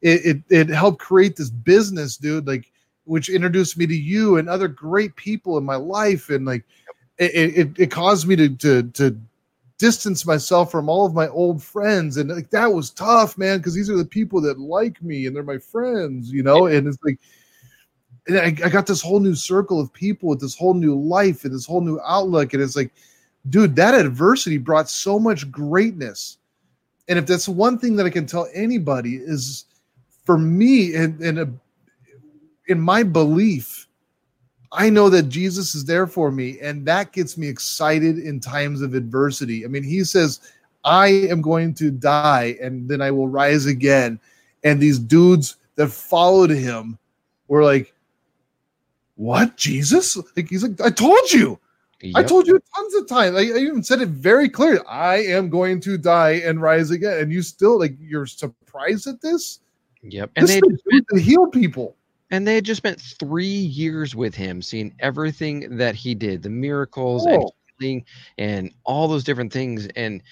it it, it helped create this business, dude. Like which introduced me to you and other great people in my life and like it, it, it caused me to to to distance myself from all of my old friends. And like that was tough man because these are the people that like me and they're my friends you know? And it's like and I, I, got this whole new circle of people with this whole new life and this whole new outlook. And it's like dude that adversity brought so much greatness. And if that's one thing that i can tell anybody is for me and, and a, in my belief I know that Jesus is there for me, and that gets me excited in times of adversity. I mean, he says, I am going to die and then I will rise again. And these dudes that followed him were like, What, Jesus? Like, he's like, I told you. Yep. I told you tons of times. I, I, even said it very clearly. I am going to die and rise again. And you still like you're surprised at this? Yep. And this they to heal people. And they had just spent three years with him, seeing everything that he did, the miracles oh. and healing and all those different things. And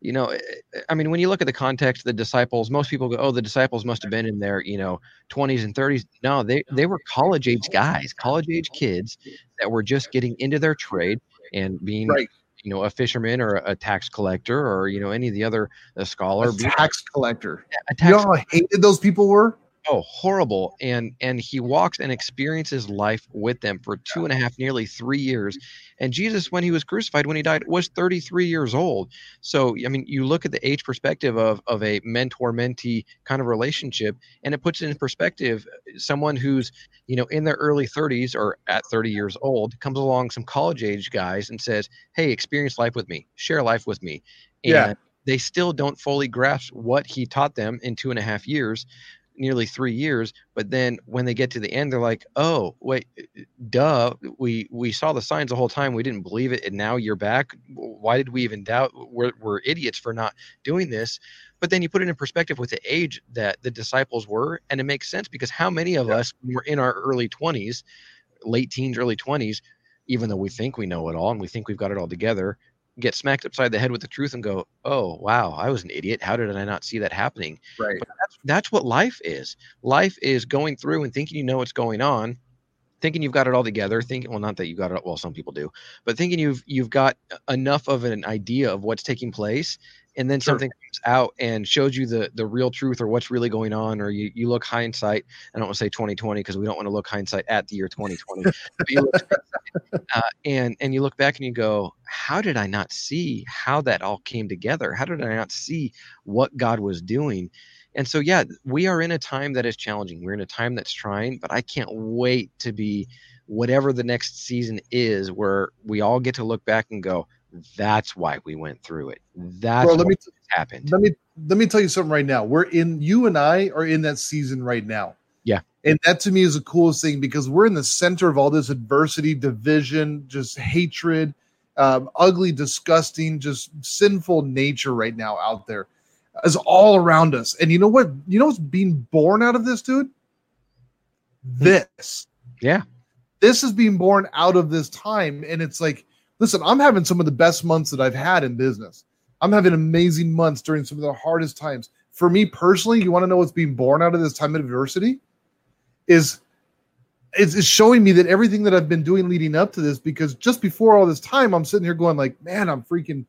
you know, eh, eh, I mean, when you look at the context, the disciples, most people go, "Oh, the disciples must have been in their, you know, 20s and 30s." No, they they were college age guys, college age kids that were just getting into their trade and being, right. you know, a fisherman or a tax collector or you know any of the other a scholar, a tax collector. A tax you know how hated those people were oh horrible and and he walks and experiences life with them for two and a half nearly three years and jesus when he was crucified when he died was 33 years old. So i mean you look at the age perspective of of a mentor mentee kind of relationship and it puts it in perspective someone who's you know in their early 30s or at 30 years old comes along some college age guys and says hey experience life with me. Share life with me. And yeah they still don't fully grasp what he taught them in two and a half years nearly three years but then when they get to the end they're like oh wait uh, uh, duh we we saw the signs the whole time we didn't believe it and now you're back why did we even doubt we're, we're idiots for not doing this but then you put it in perspective with the age that the disciples were and it makes sense because how many of yeah. us were in our early 20s late teens early 20s even though we think we know it all and we think we've got it all together get smacked upside the head with the truth and go, "Oh, wow, I was an idiot. How did I not see that happening?" Right. But that's that's what life is. Life is going through and thinking you know what's going on, thinking you've got it all together, thinking well, not that you got it. Well, some people do, but thinking you've you've got uh, enough of an idea of what's taking place, and then sure. something comes out and shows you the the real truth or what's really going on or you, you look hindsight i don't want to say 2020 because we don't want to look hindsight at the year 2020 look, uh, and and you look back and you go how did i not see how that all came together? How did i not see what god was doing? And so yeah we are in a time that is challenging. We're in a time that's trying but i can't wait to be whatever the next season is where we all get to look back and go that's why we went through it. That's Bro, let me happened. Let me let me tell you something right now. We're in you and I are in that season right now. Yeah. And that to me is the coolest thing because we're in the center of all this adversity, division, just hatred, um, ugly, disgusting, just sinful nature right now out there is all around us. And you know what? You know what's being born out of this, dude? Hmm. This. Yeah. This is being born out of this time. And it's like, listen, I'm having some of the best months that I've had in business. I'm having amazing months during some of the hardest times. For me personally, you want to know what's being born out of this time of adversity? Is it's, showing me that everything that I've been doing leading up to this, because just before all this time, I'm sitting here going like, man, I'm freaking.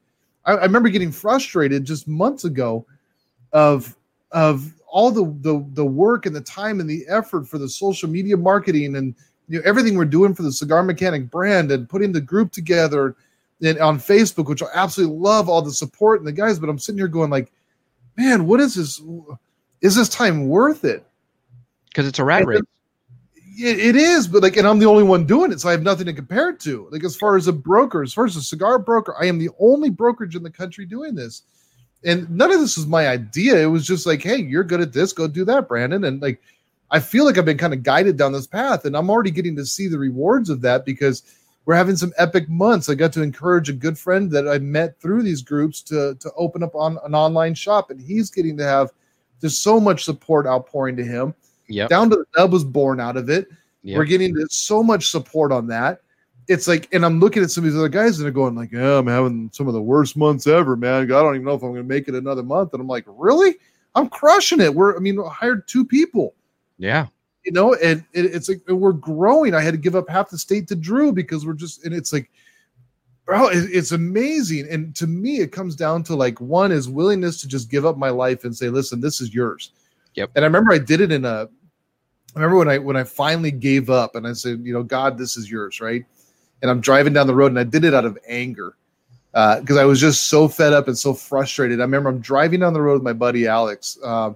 I, I remember getting frustrated just months ago, of of all the, the the work and the time and the effort for the social media marketing and you know everything we're doing for the cigar mechanic brand and putting the group together and on Facebook, which I absolutely love all the support and the guys, but I'm sitting here going like, man, what is this? Is this time worth it? Because it's a rat race. It, it is, but like, and I'm the only one doing it, so I have nothing to compare it to. Like, as far as a broker, as far as a cigar broker, I am the only brokerage in the country doing this. And none of this was my idea. It was just like, hey, you're good at this, go do that, Brandon. And like, I feel like I've been kind of guided down this path, and I'm already getting to see the rewards of that because we're having some epic months. I got to encourage a good friend that I met through these groups to to open up on an online shop, and he's getting to have just so much support outpouring to him. Yeah, down to the nub was born out of it. Yep. We're getting so much support on that. It's like, and I'm looking at some of these other guys and they're going like, "Yeah, I'm having some of the worst months ever, man. I don't even know if I'm going to make it another month." And I'm like, "Really? I'm crushing it. We're, I mean, I hired two people." Yeah. You know, and it, it's like we're growing. I had to give up half the state to Drew because we're just, and it's like, bro, it, it's amazing. And to me, it comes down to like one is willingness to just give up my life and say, listen, this is yours. Yep. And I remember I did it in a, I remember when I when I finally gave up and I said, you know, God, this is yours, right? And I'm driving down the road and I did it out of anger because uh, I was just so fed up and so frustrated. I remember I'm driving down the road with my buddy Alex. Um,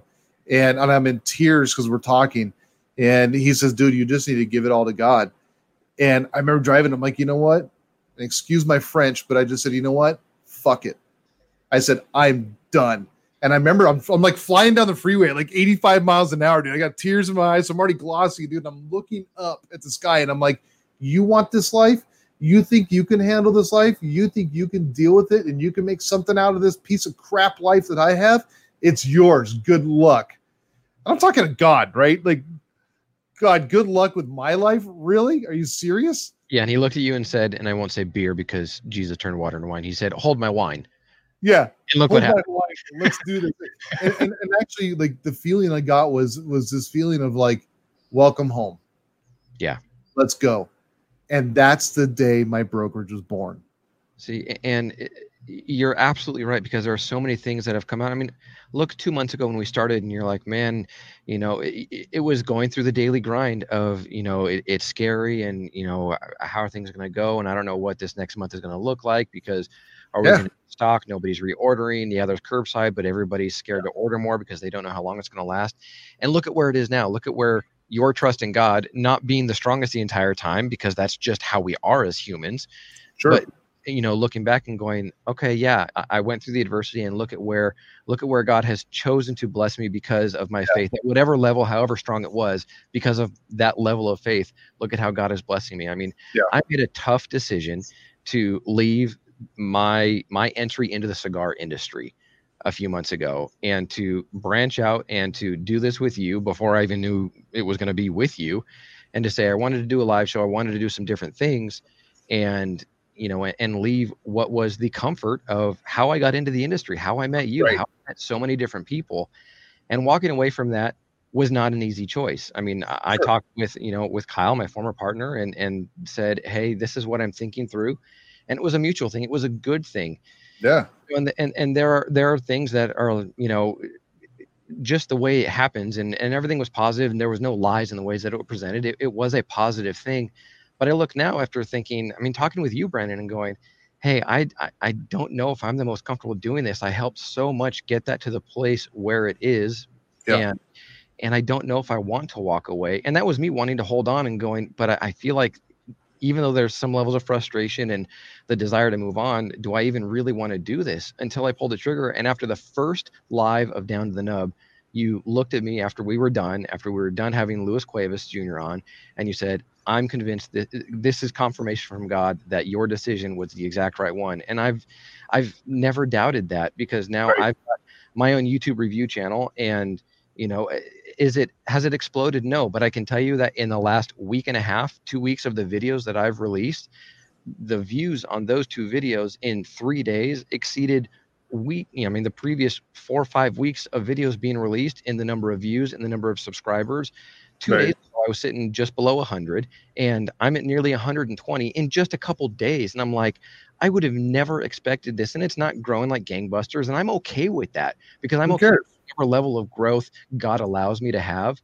and, and I'm in tears because we're talking. And he says, dude, you just need to give it all to God. And I remember driving. I'm like, you know what? Excuse my French, but I just said, you know what? Fuck it. I said, I'm done. And I remember I'm, I'm like flying down the freeway like 85 miles an hour, dude. I got tears in my eyes. I'm already glossy, dude. I'm looking up at the sky and I'm like, you want this life? You think you can handle this life? You think you can deal with it and you can make something out of this piece of crap life that I have? It's yours. Good luck. I'm talking to God, right? Like, God, good luck with my life. Really? Are you serious? Yeah, and he looked at you and said, and I won't say beer because Jesus turned water into wine. He said, "Hold my wine." Yeah, and look what happened. Let's do this. and, and, and actually, like the feeling I got was was this feeling of like, welcome home. Yeah, let's go. And that's the day my brokerage was born. See, and you're absolutely right because there are so many things that have come out. I mean, look two months ago when we started, and you're like, man, you know, it, it was going through the daily grind of, you know, it, it's scary, and you know, how are things going to go, and I don't know what this next month is going to look like because are we yeah. going to stock? Nobody's reordering. Yeah, there's curbside, but everybody's scared to order more because they don't know how long it's going to last. And look at where it is now. Look at where your trust in God not being the strongest the entire time because that's just how we are as humans. Sure. But you know looking back and going okay yeah i went through the adversity and look at where look at where god has chosen to bless me because of my yeah. faith at whatever level however strong it was because of that level of faith look at how god is blessing me i mean yeah. i made a tough decision to leave my my entry into the cigar industry a few months ago and to branch out and to do this with you before i even knew it was going to be with you and to say i wanted to do a live show i wanted to do some different things and you know, and leave what was the comfort of how I got into the industry, how I met you, right. how I met so many different people. And walking away from that was not an easy choice. I mean, I, I talked with, you know, with Kyle, my former partner, and and said, Hey, this is what I'm thinking through. And it was a mutual thing. It was a good thing. Yeah. And and, and there are there are things that are, you know, just the way it happens and, and everything was positive and there was no lies in the ways that it was presented. It, it was a positive thing but I look now after thinking, I mean, talking with you, Brandon, and going, hey, I, I, I don't know if I'm the most comfortable doing this. I helped so much get that to the place where it is. Yeah. And and I don't know if I want to walk away. And that was me wanting to hold on and going, but I, I feel like even though there's some levels of frustration and the desire to move on, do I even really want to do this until I pulled the trigger? And after the first live of Down to the Nub, you looked at me after we were done, after we were done having Luis Cuevas Jr. on, and you said, I'm convinced that uh, this is confirmation from God that your decision was the exact right one. And I've I've never doubted that because now right. I've got my own YouTube review channel and you know is it has it exploded no but i can tell you that in the last week and a half two weeks of the videos that i've released the views on those two videos in three days exceeded week you know, i mean the previous four or five weeks of videos being released in the number of views and the number of subscribers two right. days I was sitting just below 100, and I'm at nearly 120 in just a couple days. And I'm like, I would have never expected this, and it's not growing like gangbusters, and I'm okay with that because I'm okay with whatever level of growth God allows me to have.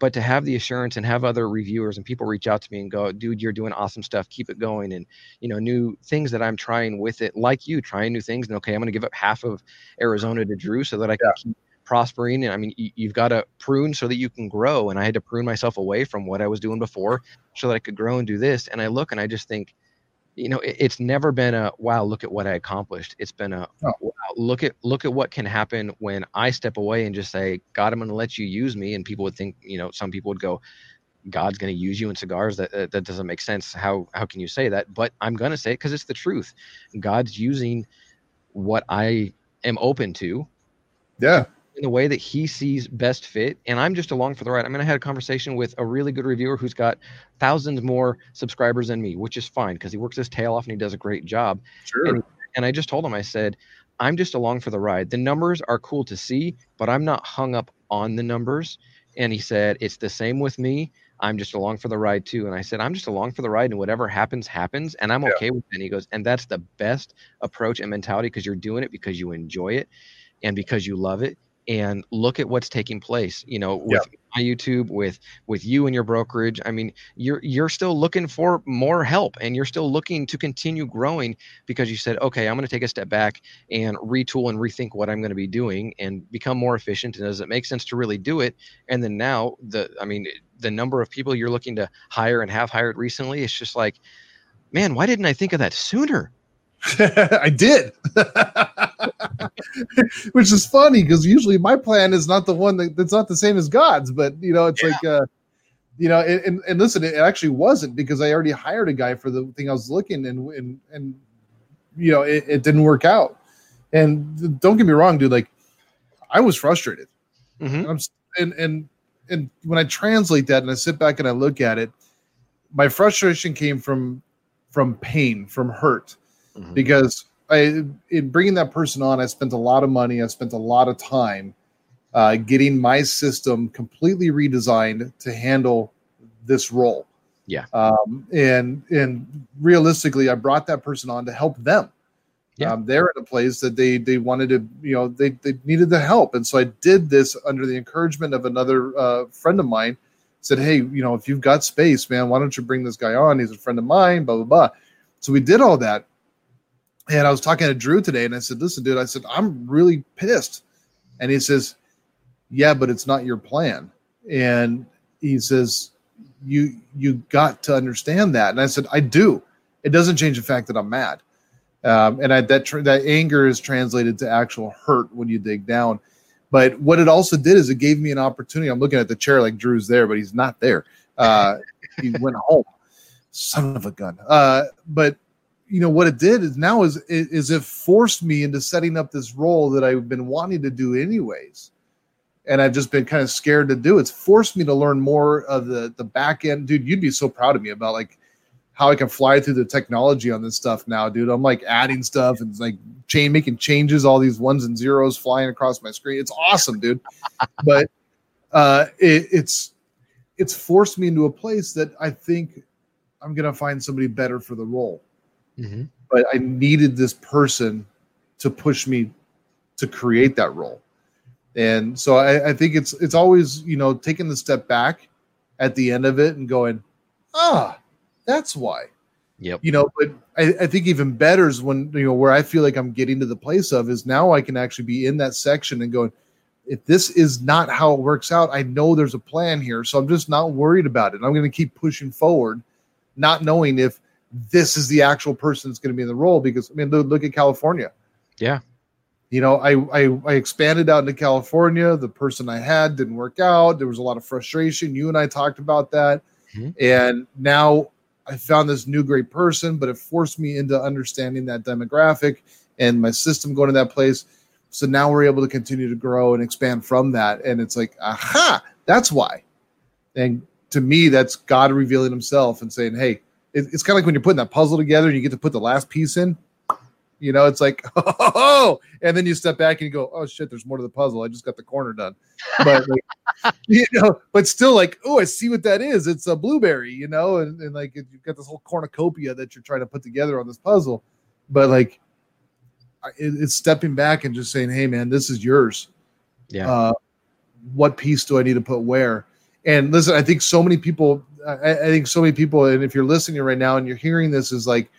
But to have the assurance and have other reviewers and people reach out to me and go, dude, you're doing awesome stuff. Keep it going. And, you know, new things that I'm trying with it, like you, trying new things. And okay, I'm going to give up half of Arizona to Drew so that I can yeah. keep prospering and i mean you, have got to prune so that you can grow and i had to prune myself away from what i was doing before so that i could grow and do this and i look and i just think you know it, it's never been a wow look at what i accomplished. It's been a oh. wow, look at look at what can happen when i step away and just say god i'm going to let you use me and people would think you know some people would go god's going to use you in cigars that, that, that doesn't make sense. How how can you say that? But i'm going to say it because it's the truth. God's using what i am open to yeah in the way that he sees best fit. And I'm just along for the ride. I mean, I had a conversation with a really good reviewer who's got thousands more subscribers than me, which is fine because he works his tail off and he does a great job. Sure. And, and I just told him, I said, I'm just along for the ride. The numbers are cool to see, but I'm not hung up on the numbers. And he said, It's the same with me. I'm just along for the ride too. And I said, I'm just along for the ride and whatever happens, happens. And I'm yeah. okay with it. And he goes, And that's the best approach and mentality because you're doing it because you enjoy it and because you love it and look at what's taking place you know with my youtube with with you and your brokerage. I mean you're you're still looking for more help and you're still looking to continue growing because you said okay i'm going to take a step back and retool and rethink what i'm going to be doing and become more efficient and does it make sense to really do it? And then now the i mean the number of people you're looking to hire and have hired recently, it's just like, man, why didn't I think of that sooner? I did, which is funny because usually my plan is not the one that, that's not the same as God's. But you know, it's yeah. like, uh, you know, and, and listen, it actually wasn't because I already hired a guy for the thing I was looking, and and and you know, it, it didn't work out. And don't get me wrong, dude. Like, I was frustrated, mm-hmm. and, and and and when I translate that and I sit back and I look at it, my frustration came from from pain, from hurt mm-hmm. because I in bringing that person on, I spent a lot of money, I spent a lot of time uh, getting my system completely redesigned to handle this role. Yeah. Um, and and realistically, I brought that person on to help them. Yeah. Um, they're in a place that they they wanted to, you know, they they needed the help, and so I did this under the encouragement of another uh, friend of mine. Said, hey, you know, if you've got space, man, why don't you bring this guy on? He's a friend of mine. Blah blah blah. So we did all that, and I was talking to Drew today, and I said, "Listen, dude," I said, "I'm really pissed," and he says, "Yeah, but it's not your plan." And he says, "You you got to understand that." And I said, "I do." It doesn't change the fact that I'm mad, um, and I, that tr- that anger is translated to actual hurt when you dig down. But what it also did is it gave me an opportunity. I'm looking at the chair like Drew's there, but he's not there. Uh, he went home. Son of a gun. Uh, but you know what it did is now is is it forced me into setting up this role that I've been wanting to do anyways, and I've just been kind of scared to do. It's forced me to learn more of the the back end, dude. You'd be so proud of me about like how I can fly through the technology on this stuff now, dude. I'm like adding stuff and like chain making changes, all these ones and zeros flying across my screen. It's awesome, dude. but uh, it, it's it's forced me into a place that I think I'm gonna find somebody better for the role. Mm-hmm. But I needed this person to push me to create that role. And so I, I think it's it's always, you know, taking the step back at the end of it and going, ah, that's why. Yep. You know, but I, I, think even better is when you know where I feel like I'm getting to the place of is now I can actually be in that section and going, if this is not how it works out, I know there's a plan here. So I'm just not worried about it. I'm going to keep pushing forward, not knowing if this is the actual person that's going to be in the role because I mean look, look at California. Yeah. You know, I, I I expanded out into California. The person I had didn't work out. There was a lot of frustration. You and I talked about that. Mm-hmm. And now I found this new great person, but it forced me into understanding that demographic and my system going to that place. So now we're able to continue to grow and expand from that. And it's like, aha, that's why. And to me, that's God revealing himself and saying, hey, it, it's kind of like when you're putting that puzzle together and you get to put the last piece in. You know, it's like, oh, and then you step back and you go, oh shit, there's more to the puzzle. I just got the corner done. But like, you know, but still like, oh, I see what that is. It's a blueberry, you know, and, and like you've got this whole cornucopia that you're trying to put together on this puzzle. But like, it, it's stepping back and just saying, hey, man, this is yours. Yeah. Uh, what piece do I need to put where? And listen, I think so many people I, I think so many people, and if you're listening right now and you're hearing this, is like,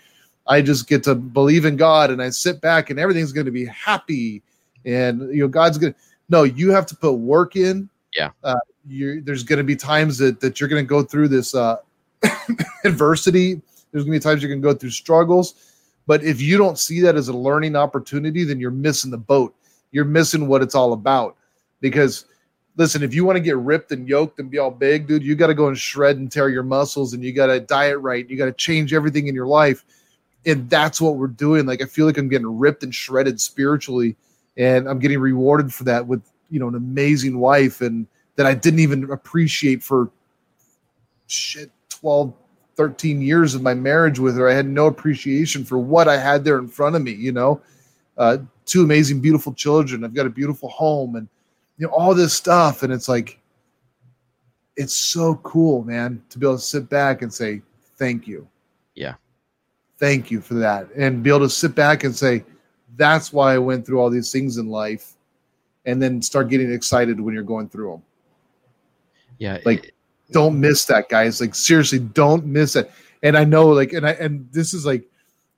I just get to believe in God and I sit back and everything's going to be happy, and you know God's going to. No, you have to put work in. Yeah. Uh, there's going to be times that that you're going to go through this uh, adversity. There's going to be times you're going to go through struggles. But if you don't see that as a learning opportunity, then you're missing the boat. You're missing what it's all about. Because listen, if you want to get ripped and yoked and be all big, dude, you got to go and shred and tear your muscles and you got to diet right. You got to change everything in your life. And that's what we're doing. Like, I feel like I'm getting ripped and shredded spiritually, and I'm getting rewarded for that with, you know, an amazing wife and that I didn't even appreciate for shit 12, 13 years of my marriage with her. I had no appreciation for what I had there in front of me, you know. Uh, two amazing, beautiful children. I've got a beautiful home and you know all this stuff. And it's like it's so cool man to be able to sit back and say thank you. Yeah. Thank you for that. And be able to sit back and say that's why i went through all these things in life and then start getting excited when you're going through them yeah like it, don't miss that guys. Like seriously don't miss it. And i know like and i and this is like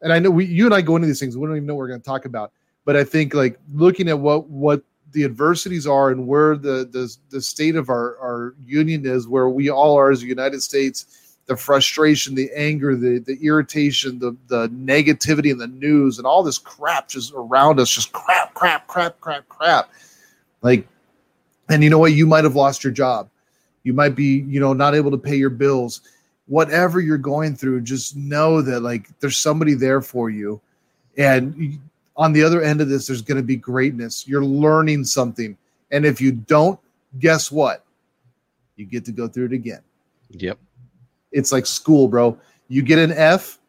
and i know we you and i go into these things we don't even know what we're going to talk about. But i think like looking at what what the adversities are and where the the, the state of our, our union is where we all are as the united states the frustration the anger the the irritation the the negativity in the news and all this crap just around us just crap crap crap crap crap. Like and you know what? You might have lost your job. You might be you know not able to pay your bills. Whatever you're going through just know that like there's somebody there for you. And on the other end of this, there's going to be greatness. You're learning something. And if you don't, guess what? You get to go through it again. Yep. It's like school, bro. You get an F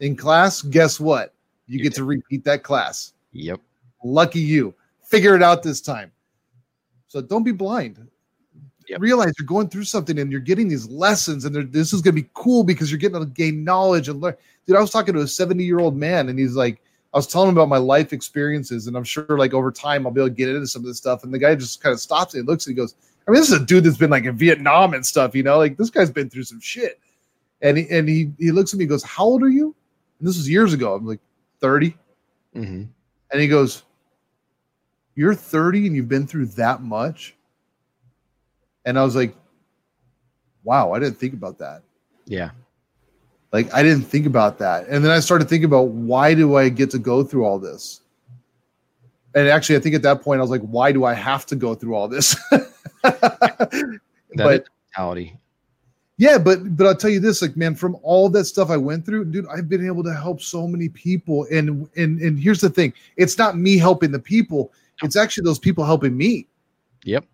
in class, guess what? You, get to repeat that class. Yep. Lucky you. Figure it out this time. So don't be blind. Yep. Realize you're going through something and you're getting these lessons, and this is going to be cool because you're getting to gain knowledge and learn. Dude, I was talking to a 70 year old man, and he's like, I was telling him about my life experiences, and I'm sure like over time I'll be able to get into some of this stuff. And the guy just kind of stops and looks and he goes, I mean, this is a dude that's been like in Vietnam and stuff, you know, like this guy's been through some shit. And he and he he looks at me, and goes, How old are you? And this was years ago. I'm like 30. Mm-hmm. And he goes, You're 30 and you've been through that much. And I was like, Wow, I didn't think about that. Yeah. Like I didn't think about that. And then I started thinking about why do I get to go through all this? And actually, I think at that point I was like, why do I have to go through all this? but mentality. Yeah, but but I'll tell you this, like man, from all that stuff I went through, dude, I've been able to help so many people. And and and here's the thing: it's not me helping the people; it's actually those people helping me. Yep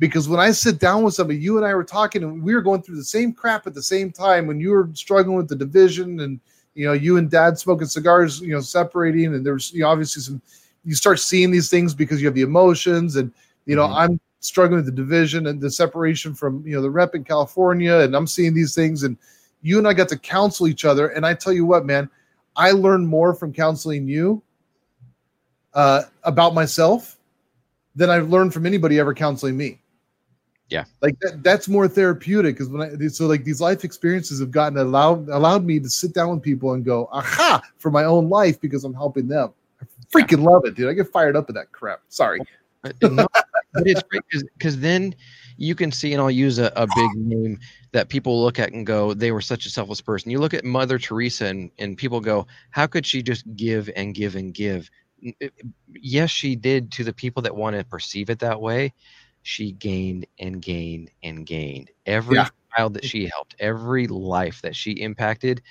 because when I sit down with somebody, you and I were talking, and we were going through the same crap at the same time. When you were struggling with the division, and you know, you and Dad smoking cigars, you know, separating, and there's you know, obviously some. You start seeing these things because you have the emotions, and you know, mm-hmm. I'm struggling with the division and the separation from you know the rep in California, and I'm seeing these things, and you and I got to counsel each other. And I tell you what, man, I learned more from counseling you uh, about myself than I've learned from anybody ever counseling me yeah. Like that, that's more therapeutic because when i so like these life experiences have gotten allowed allowed me to sit down with people and go aha for my own life because i'm helping them. I freaking yeah. love it dude. I get fired up at that crap. Sorry. No, but it's great because then you can see and i'll use a, a big name that people look at and go they were such a selfless person. You look at mother teresa and, and people go how could she just give and give and give? Yes she did to the people that want to perceive it that way she gained and gained and gained. Every yeah. child that she helped, every life that she impacted,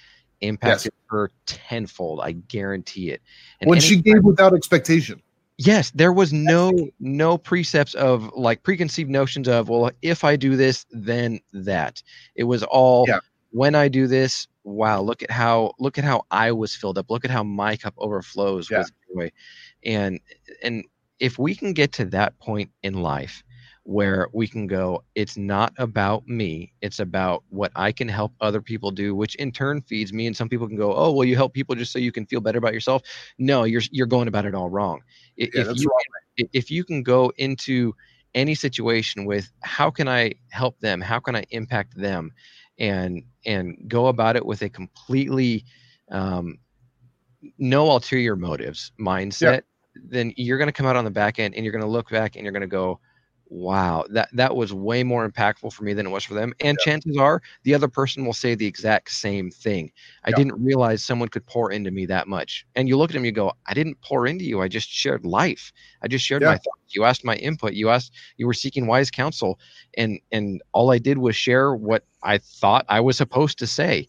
impacted yes. her tenfold. I guarantee it. And when she gave without expectation. Yes, there was no no precepts of like preconceived notions of well, if I do this, then that. It was all yeah. when I do this. Wow, look at how look at how I was filled up. Look at how my cup overflows yeah. with joy. And and if we can get to that point in life where we can go it's not about me it's about what i can help other people do which in turn feeds me and some people can go oh well you help people just so you can feel better about yourself no you're you're going about it all wrong if you wrong. if you can go into any situation with how can i help them how can i impact them and and go about it with a completely um, no ulterior motives mindset yeah. then you're going to come out on the back end and you're going to look back and you're going to go wow that that was way more impactful for me than it was for them and yeah. chances are the other person will say the exact same thing. I yeah. didn't realize someone could pour into me that much and you look at them you go i didn't pour into you i just shared life. I just shared yeah. my thoughts. You asked my input. You asked you were seeking wise counsel and and all i did was share what i thought i was supposed to say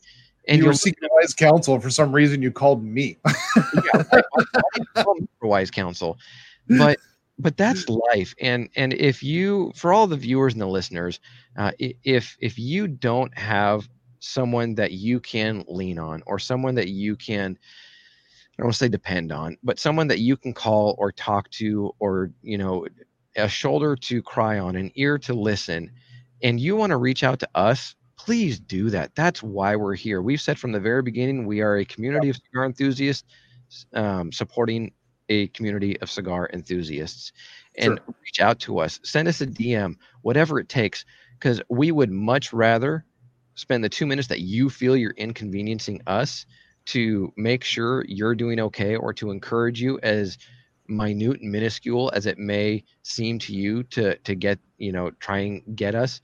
and you were seeking wise counsel for some reason you called me. Yeah, I, I, I wise counsel? But but that's life and and if you for all the viewers and the listeners uh, if if you don't have someone that you can lean on or someone that you can I don't want to say depend on, but someone that you can call or talk to, or you know, a shoulder to cry on, an ear to listen, and you want to reach out to us, please do that. That's why we're here. We've said from the very beginning we are a community of cigar enthusiasts um, supporting a community of cigar enthusiasts and sure. reach out to us. Send us a DM, whatever it takes, because we would much rather spend the two minutes that you feel you're inconveniencing us to make sure you're doing okay or to encourage you as minute and minuscule as it may seem to you to to get you know try and get us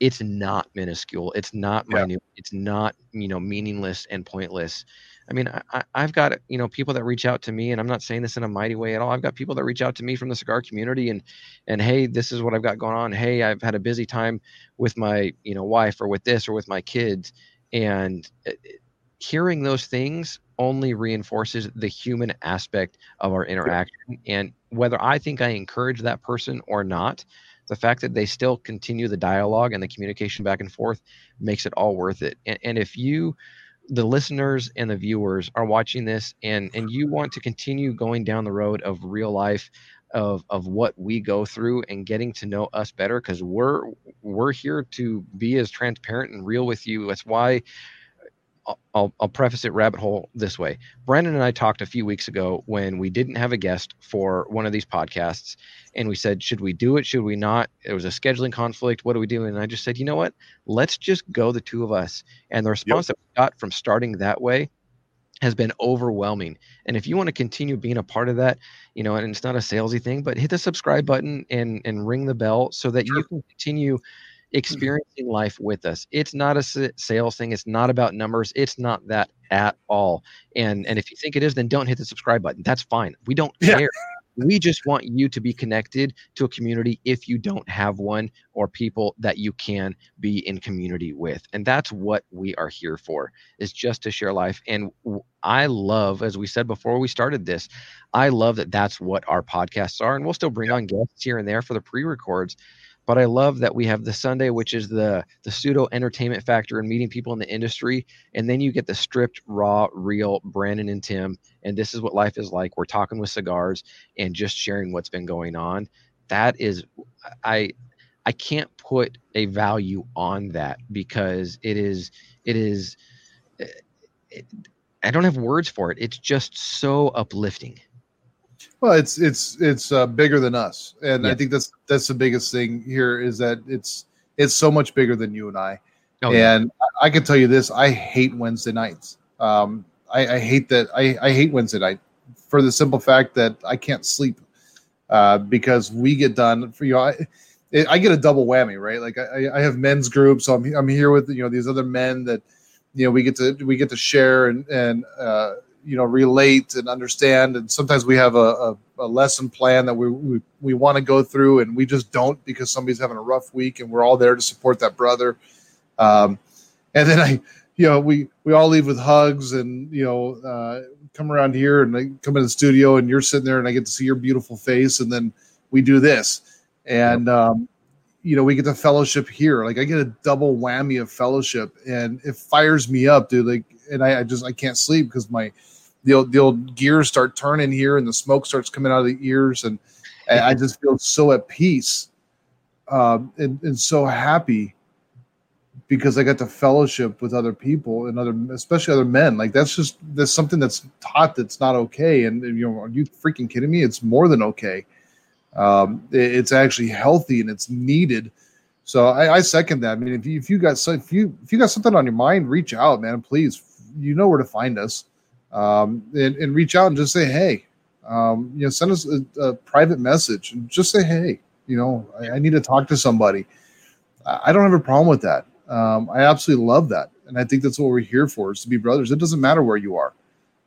it's not minuscule it's not Yeah. minute it's not you know meaningless and pointless i mean I, I- i've got you know people that reach out to me and i'm not saying this in a mighty way at all. I've got people that reach out to me from the cigar community and and hey this is what i've got going on. Hey i've had a busy time with my you know wife or with this or with my kids. And uh, hearing those things only reinforces the human aspect of our interaction and whether i think i encourage that person or not the fact that they still continue the dialogue and the communication back and forth makes it all worth it. And, and if you the listeners and the viewers are watching this and and you want to continue going down the road of real life of of what we go through and getting to know us better because we're we're here to be as transparent and real with you. That's why I'll- I'll, preface it rabbit hole this way. Brandon and I talked a few weeks ago when we didn't have a guest for one of these podcasts, and we said, should we do it? Should we not? It was a scheduling conflict. What do we do? And I just said, you know what? Let's just go the two of us. And the response that we got from starting that way has been overwhelming. And if you want to continue being a part of that, you know, and it's not a salesy thing, but hit the subscribe button and and ring the bell so that you can continue Mm-hmm. experiencing life with us. It's not a sales thing. It's not about numbers. It's not that at all. And and if you think it is, then don't hit the subscribe button. That's fine. We don't Yeah. care. We just want you to be connected to a community if you don't have one or people that you can be in community with. And that's what we are here for is just to share life. And I love, as we said before we started this, I love that that's what our podcasts are. And we'll still bring on guests here and there for the pre-records. But I love that we have the Sunday, which is the the pseudo entertainment factor and meeting people in the industry, and then you get the stripped, raw, real Brandon and Tim, and this is what life is like. We're talking with cigars and just sharing what's been going on. That is, I I can't put a value on that because it is it is. eh, It, I don't have words for it. It's just so uplifting. Well, it's it's it's uh, bigger than us, and I think that's that's the biggest thing here is that it's it's so much bigger than you and I. Oh, and I I can tell you this: I hate Wednesday nights. Um, I, I hate that. I, I hate Wednesday night for the simple fact that I can't sleep uh, because we get done. For you know, I, it, I get a double whammy, right? Like I, I have men's groups, so I'm I'm here with you know these other men that you know we get to we get to share and and uh, you know relate and understand, and sometimes we have a, a, a lesson plan that we we, we want to go through, and we just don't because somebody's having a rough week, and we're all there to support that brother. Um, and then I, you know, we we all leave with hugs, and you know, uh, come around here and I come in the studio, and you're sitting there, and I get to see your beautiful face, and then we do this, and um, you know, we get the fellowship here. Like I get a double whammy of fellowship, and it fires me up, dude. Like, and I, I just I can't sleep because my the old, the old gears start turning here, and the smoke starts coming out of the ears, and, I just feel so at peace, um, and, and so happy because I got to fellowship with other people and other, especially other men. Like that's just that's something that's taught that's not okay. And you know, are you freaking kidding me? It's more than okay. Um, it- it's actually healthy and it's needed. So I, I second that. I mean, if you, if you got so if you if you got something on your mind, reach out, man. Please, you know where to find us, um, and, and reach out and just say hey. Um, you know, send us a, a private message and just say hey. You know, I, I need to talk to somebody. I I don't have a problem with that. Um, I absolutely love that, and I think that's what we're here for: is to be brothers. It doesn't matter where you are.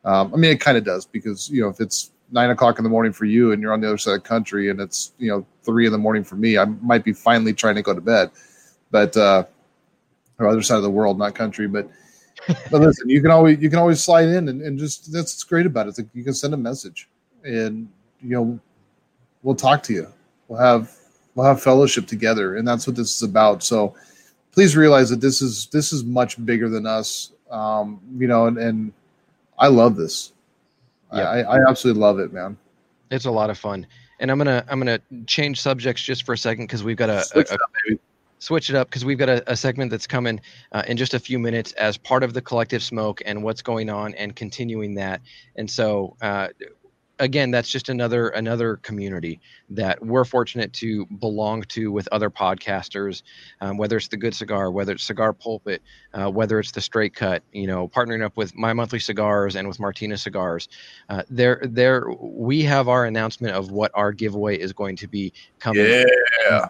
Um, I mean, it kind of does because you know if it's nine o'clock in the morning for you and you're on the other side of the country, and it's you know three in the morning for me, I might be finally trying to go to bed, but uh, or other side of the world, not country. But but listen, you can always you can always slide in and, and just that's what's great about it. Like you can send a message, and you know we'll talk to you. We'll have we'll have fellowship together, and that's what this is about. So please realize that this is this is much bigger than us. Um, you know, and, and I love this. Yeah. I, I absolutely love it, man. It's a lot of fun. And I'm gonna I'm gonna change subjects just for a second because we've got a, Switch a up, switch it up because we've got a, a segment that's coming uh, in just a few minutes as part of the collective smoke and what's going on and continuing that. And so uh, again that's just another another community that we're fortunate to belong to with other podcasters um, whether it's the good cigar whether it's cigar pulpit uh, whether it's the straight cut you know partnering up with my monthly cigars and with martina cigars uh, there there we have our announcement of what our giveaway is going to be coming Yeah.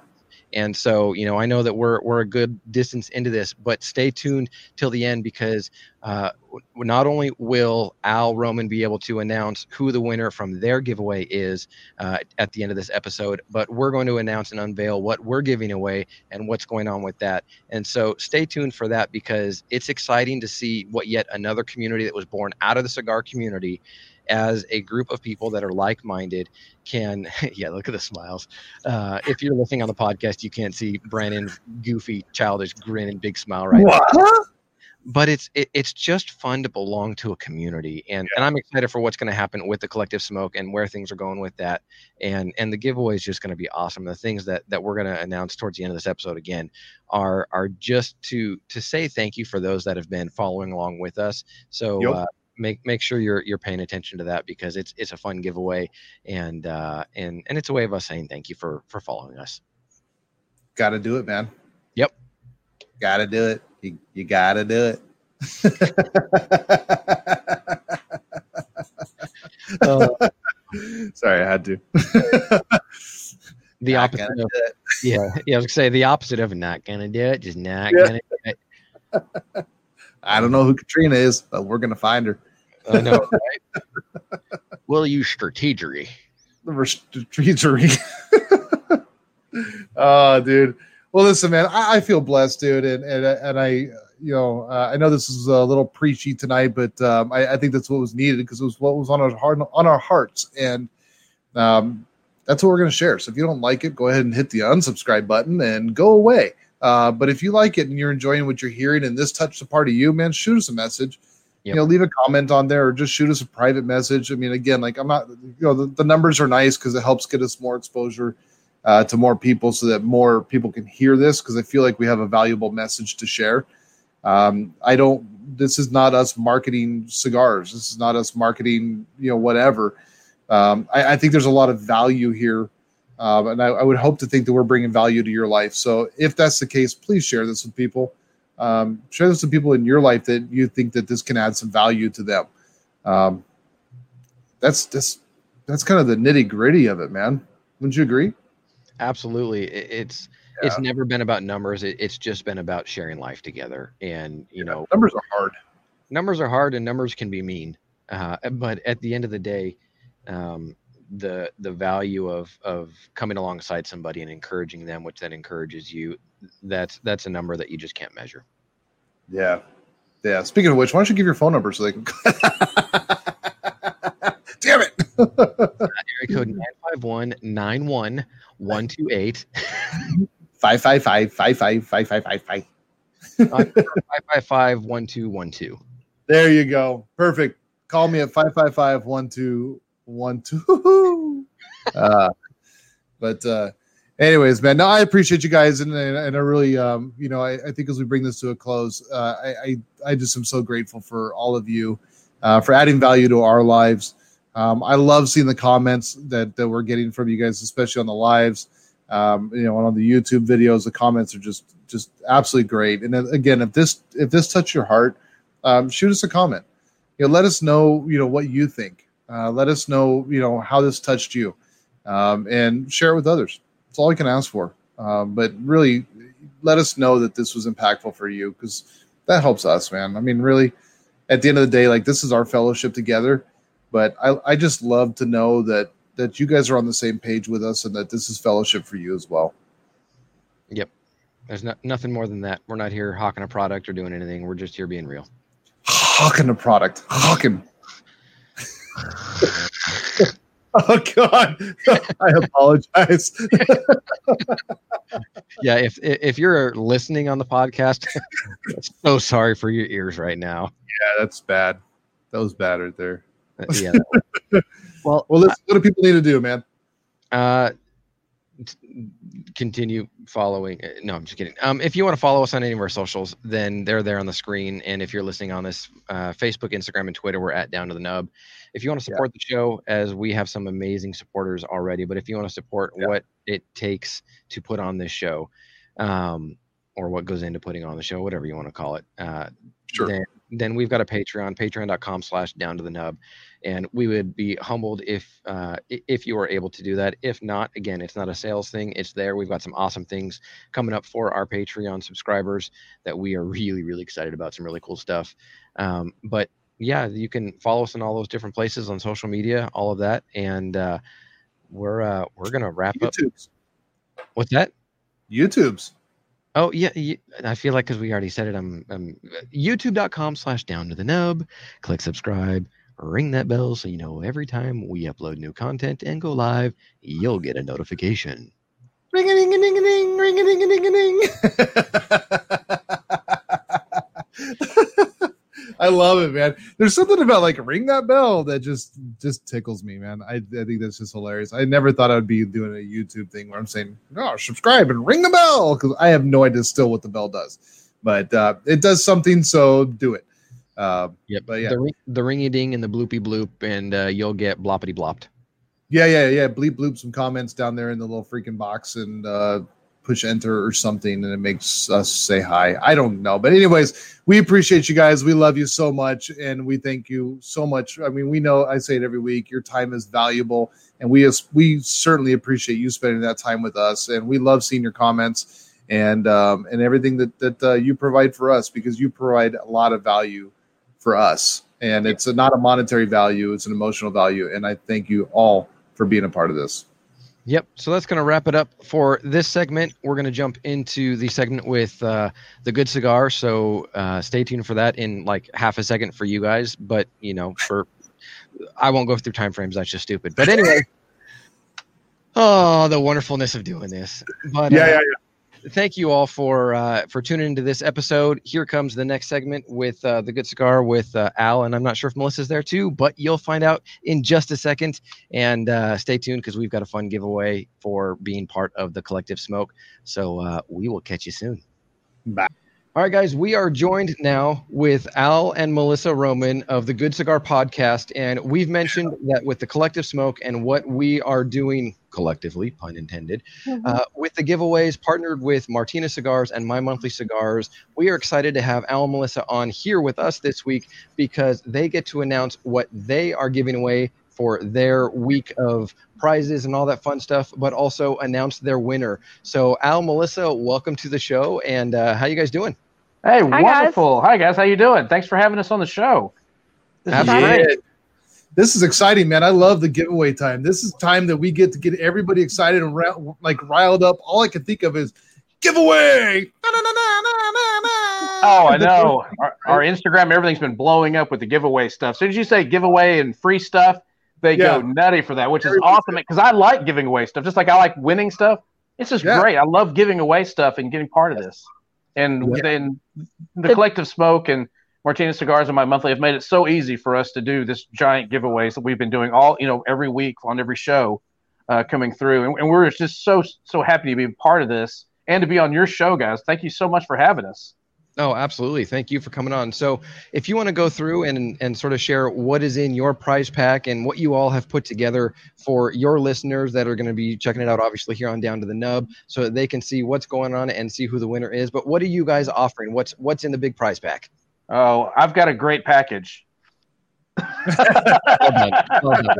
And so, you know, I know that we're we're a good distance into this, but stay tuned till the end because uh, not only will Al Roman be able to announce who the winner from their giveaway is uh, at the end of this episode, but we're going to announce and unveil what we're giving away and what's going on with that. And so, stay tuned for that because it's exciting to see what yet another community that was born out of the cigar community as a group of people that are like-minded can yeah look at the smiles. Uh, if you're listening on the podcast you can't see brandon's goofy childish grin and big smile right now. But it's it, it's just fun to belong to a community and and i'm excited for what's going to happen with the collective smoke and where things are going with that and and the giveaway is just going to be awesome. The things that that we're going to announce towards the end of this episode again are are just to to say thank you for those that have been following along with us. So Yep. uh, make make sure you're you're paying attention to that because it's it's a fun giveaway and uh and and it's a way of us saying thank you for for following us Gotta do it, man. Yep. Gotta do it. You, you gotta do it. uh, Sorry, I had to. the opposite of yeah yeah i was gonna say the opposite of not gonna do it just not Yeah. gonna do it I don't know who Katrina is, but we're gonna find her. I know, right? we'll use strategery. The retreatery. oh, dude. Well, listen, man. I, I feel blessed, dude, and and and I, you know, uh, I know this is a little preachy tonight, but um, I, I think that's what was needed because it was what was on our heart, on our hearts, and um, that's what we're going to share. So if you don't like it, go ahead and hit the unsubscribe button and go away. Uh, but if you like it and you're enjoying what you're hearing and this touched a part of you, man, shoot us a message. Yep. You know, leave a comment on there or just shoot us a private message. I mean, again, like I'm not, you know, the, the numbers are nice because it helps get us more exposure uh, to more people so that more people can hear this because I feel like we have a valuable message to share. Um, I don't, this is not us marketing cigars. This is not us marketing, you know, whatever. Um, I, I think there's a lot of value here. Um, and I, I would hope to think that we're bringing value to your life. So if that's the case, please share this with people. Um, share this with people in your life that you think that this can add some value to them. Um, that's that's that's kind of the nitty gritty of it, man. Wouldn't you agree? Absolutely, It- it's it's never been about numbers. It, it's just been about sharing life together. And you know, numbers are hard. numbers are hard and numbers can be mean. Uh, but at the end of the day, um, the the value of of coming alongside somebody and encouraging them, which then encourages you, that's that's a number that you just can't measure. Yeah, yeah. Speaking of which, why don't you give your phone number so they can? Damn it! Area code 951 91 128 Five five five five five five five five five. 555 1212. There you go. Perfect. Call me at 555 1212. Uh, but, uh, anyways, man, no, I appreciate you guys. And, and, I really, um, you know, I, I think as we bring this to a close, uh, I, I, I just am so grateful for all of you uh, for adding value to our lives. Um, I love seeing the comments that, that we're getting from you guys, especially on the lives. Um, you know, and on the YouTube videos, the comments are just just absolutely great. And again, if this if this touched your heart, um, shoot us a comment. You know, let us know you know what you think. Uh, let us know you know how this touched you, um, and share it with others. That's all we can ask for. Um, but really, let us know that this was impactful for you because that helps us, man. I mean, really, at the end of the day, like this is our fellowship together. But I, I just love to know that that you guys are on the same page with us and that this is fellowship for you as well. Yep. There's not, nothing more than that. We're not here hawking a product or doing anything. We're just here being real. Hawking a product. Hawking. oh God. I apologize. Yeah, if if you're listening on the podcast, so sorry for your ears right now. yeah, that's bad. That was bad right there. Uh, Yeah. well, Well, listen, what do people need to do, man? uh, continue following. uh, No, I'm just kidding. Um, if you want to follow us on any of our socials, then they're there on the screen. And if you're listening on this, uh, Facebook, Instagram, and Twitter, we're at Down to the Nub. If you want to Yeah. support the show, as we have some amazing supporters already, but if you want to support Yeah. what it takes to put on this show, um, or what goes into putting on the show, whatever you want to call it, uh, Sure. Then we've got a patreon patreon.com slash down to the nub and we would be humbled if uh, if you are able to do that. If not again it's not a sales thing it's there. We've got some awesome things coming up for our patreon subscribers that we are really really excited about some really cool stuff. Um, but yeah you can follow us in all those different places on social media all of that and uh, we're uh, we're gonna wrap up what's that? YouTube's. Oh yeah, I feel like because we already said it. I'm, I'm YouTube.com slash Down to the Nub. Click subscribe, ring that bell so you know every time we upload new content and go live, you'll get a notification. Ring a ding a ding a ding, ring a ding a ding a ding. I love it, man. There's something about like ring that bell that just just tickles me, man. I, I think that's just hilarious. I never thought I'd be doing a YouTube thing where I'm saying, "Oh, subscribe and ring the bell," because I have no idea still what the bell does, but uh, it does something. So do it. Uh, Yep. But yeah. The, ring, the ringy ding and the bloopy bloop, and uh, you'll get bloppity blopped. Yeah, yeah, yeah. Bleep bloop some comments down there in the little freaking box and uh, push enter or something, and it makes us say hi. I don't know, but anyways, we appreciate you guys. We love you so much, and we thank you so much. I mean, we know I say it every week. Your time is valuable, and we we certainly appreciate you spending that time with us. And we love seeing your comments and um, and everything that that uh, you provide for us because you provide a lot of value for us. And it's a, not a monetary value; it's an emotional value. And I thank you all for being a part of this. Yep. So that's going to wrap it up for this segment. We're going to jump into the segment with uh, the good cigar. So uh, stay tuned for that in like half a second for you guys. But you know, for I won't go through time frames. That's just stupid. But anyway, oh, the wonderfulness of doing this. But yeah, uh, thank you all for uh, for tuning into this episode. Here comes the next segment with uh, the good cigar with uh, Al, and I'm not sure if Melissa's there too, but you'll find out in just a second. And uh, stay tuned because we've got a fun giveaway for being part of the collective smoke. So uh, we will catch you soon. Bye. All right, guys, we are joined now with Al and Melissa Roman of the Good Cigar Podcast. And we've mentioned that with the collective smoke and what we are doing collectively, pun intended, uh, with the giveaways partnered with Martinez Cigars and My Monthly Cigars. We are excited to have Al and Melissa on here with us this week because they get to announce what they are giving away for their week of prizes and all that fun stuff, but also announce their winner. So, Al, Melissa, welcome to the show, and uh, how you guys doing? Hey, guys. wonderful. Hi guys, how you doing? Thanks for having us on the show. This is Absolutely. great. This is exciting, man. I love the giveaway time. This is time that we get to get everybody excited and ra- like riled up. All I can think of is giveaway. Oh, I know. Our, our Instagram, everything's been blowing up with the giveaway stuff. So did you say giveaway and free stuff, they Yeah. go nutty for that, which is awesome because I like giving away stuff, just like I like winning stuff. It's just Yeah. great. I love giving away stuff and getting part of this. And Yeah. then the collective smoke and Martinez Cigars and my monthly have made it so easy for us to do this giant giveaways that we've been doing all you know every week on every show uh, coming through, and, and we're just so so happy to be a part of this and to be on your show, guys. Thank you so much for having us. Oh, absolutely. Thank you for coming on. So, if you want to go through and and sort of share what is in your prize pack and what you all have put together for your listeners that are going to be checking it out, obviously here on Down to the Nub, so that they can see what's going on and see who the winner is. But what are you guys offering? What's what's in the big prize pack? Oh, I've got a great package. Well done. Well done.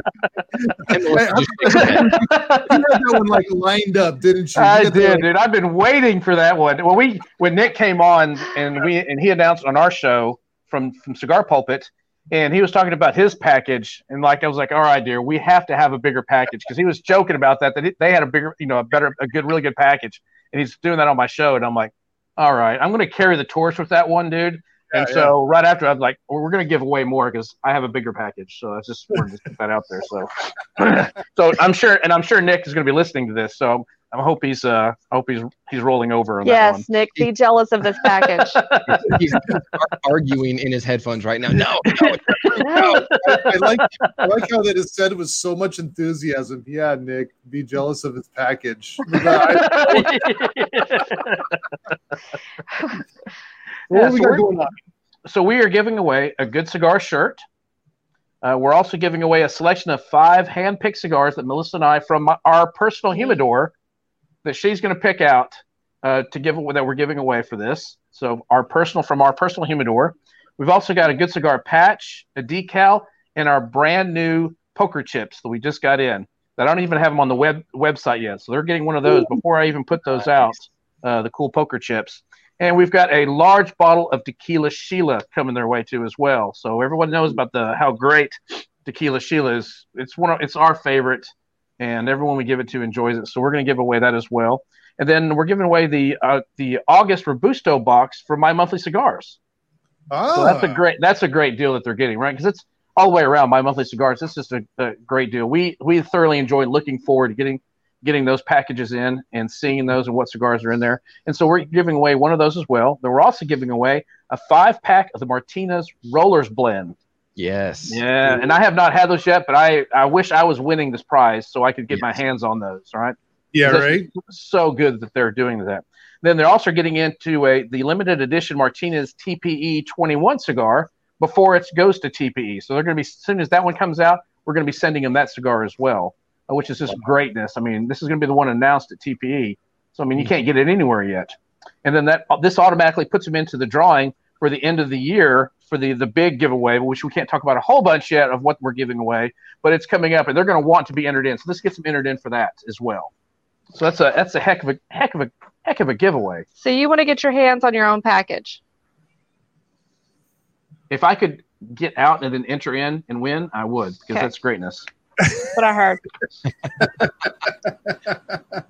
And Melissa just shakes her head. You had that one like lined up, didn't you? You I had that, did, like- dude. I've been waiting for that one. Well, we when Nick came on and we and he announced on our show from from Cigar Pulpit, and he was talking about his package, and like I was like, all right, dear, we have to have a bigger package because he was joking about that that they had a bigger, you know, a better, a good, really good package, and he's doing that on my show, and I'm like, all right, I'm going to carry the torch with that one, dude. And Yeah, so right after, I'm like, well, we're going to give away more because I have a bigger package. So that's just wanted to put that out there. So, so I'm sure, and I'm sure Nick is going to be listening to this. So I hope he's uh I hope he's he's rolling over on that one. Yes, Nick, be jealous of this package. He's arguing in his headphones right now. No, no, No. I like I like how that is said with so much enthusiasm. Yeah, Nick, be jealous of his package. What Yeah, we so got going on? so we are giving away a good cigar shirt. Uh, we're also giving away a selection of five hand-picked cigars that Melissa and I, from my- our personal humidor, that she's going to pick out uh, to give away that we're giving away for this. So our personal from our personal humidor. We've also got a good cigar patch, a decal, and our brand new poker chips that we just got in. That I don't even have them on the web website yet, so they're getting one of those before I even put those out. Uh, the cool poker chips. And we've got a large bottle of tequila Sheila coming their way too as well. So everyone knows about the how great tequila Sheila is. It's one of it's our favorite, and everyone we give it to enjoys it. So we're going to give away that as well. And then we're giving away the uh, the August Robusto box for my monthly cigars. Ah, So that's a great that's a great deal that they're getting, right? Because it's all the way around. My monthly cigars. It's just a, a great deal. We we thoroughly enjoy looking forward to getting getting those packages in and seeing those and what cigars are in there. And so we're giving away one of those as well. Then we're also giving away a five pack of the Martinez Rollers Blend. Yes. Yeah, and I have not had those yet, but I I wish I was winning this prize so I could get my hands on those. All right yeah, right. so good that they're doing that. Then they're also getting into a the limited edition Martinez TPE 21 cigar before it goes to TPE. So they're going to be as soon as that one comes out, we're going to be sending them that cigar as well, which is just greatness. I mean, this is going to be the one announced at TPE. So I mean, you mm. can't get it anywhere yet. And then that this automatically puts them into the drawing for the end of the year for the the big giveaway, which we can't talk about a whole bunch yet of what we're giving away, but it's coming up, and they're going to want to be entered in. So this gets them entered in for that as well. So that's a that's a heck of a heck of a heck of a giveaway. So you want to get your hands on your own package. If I could get out and then enter in and win, I would because Okay. that's greatness. What I heard.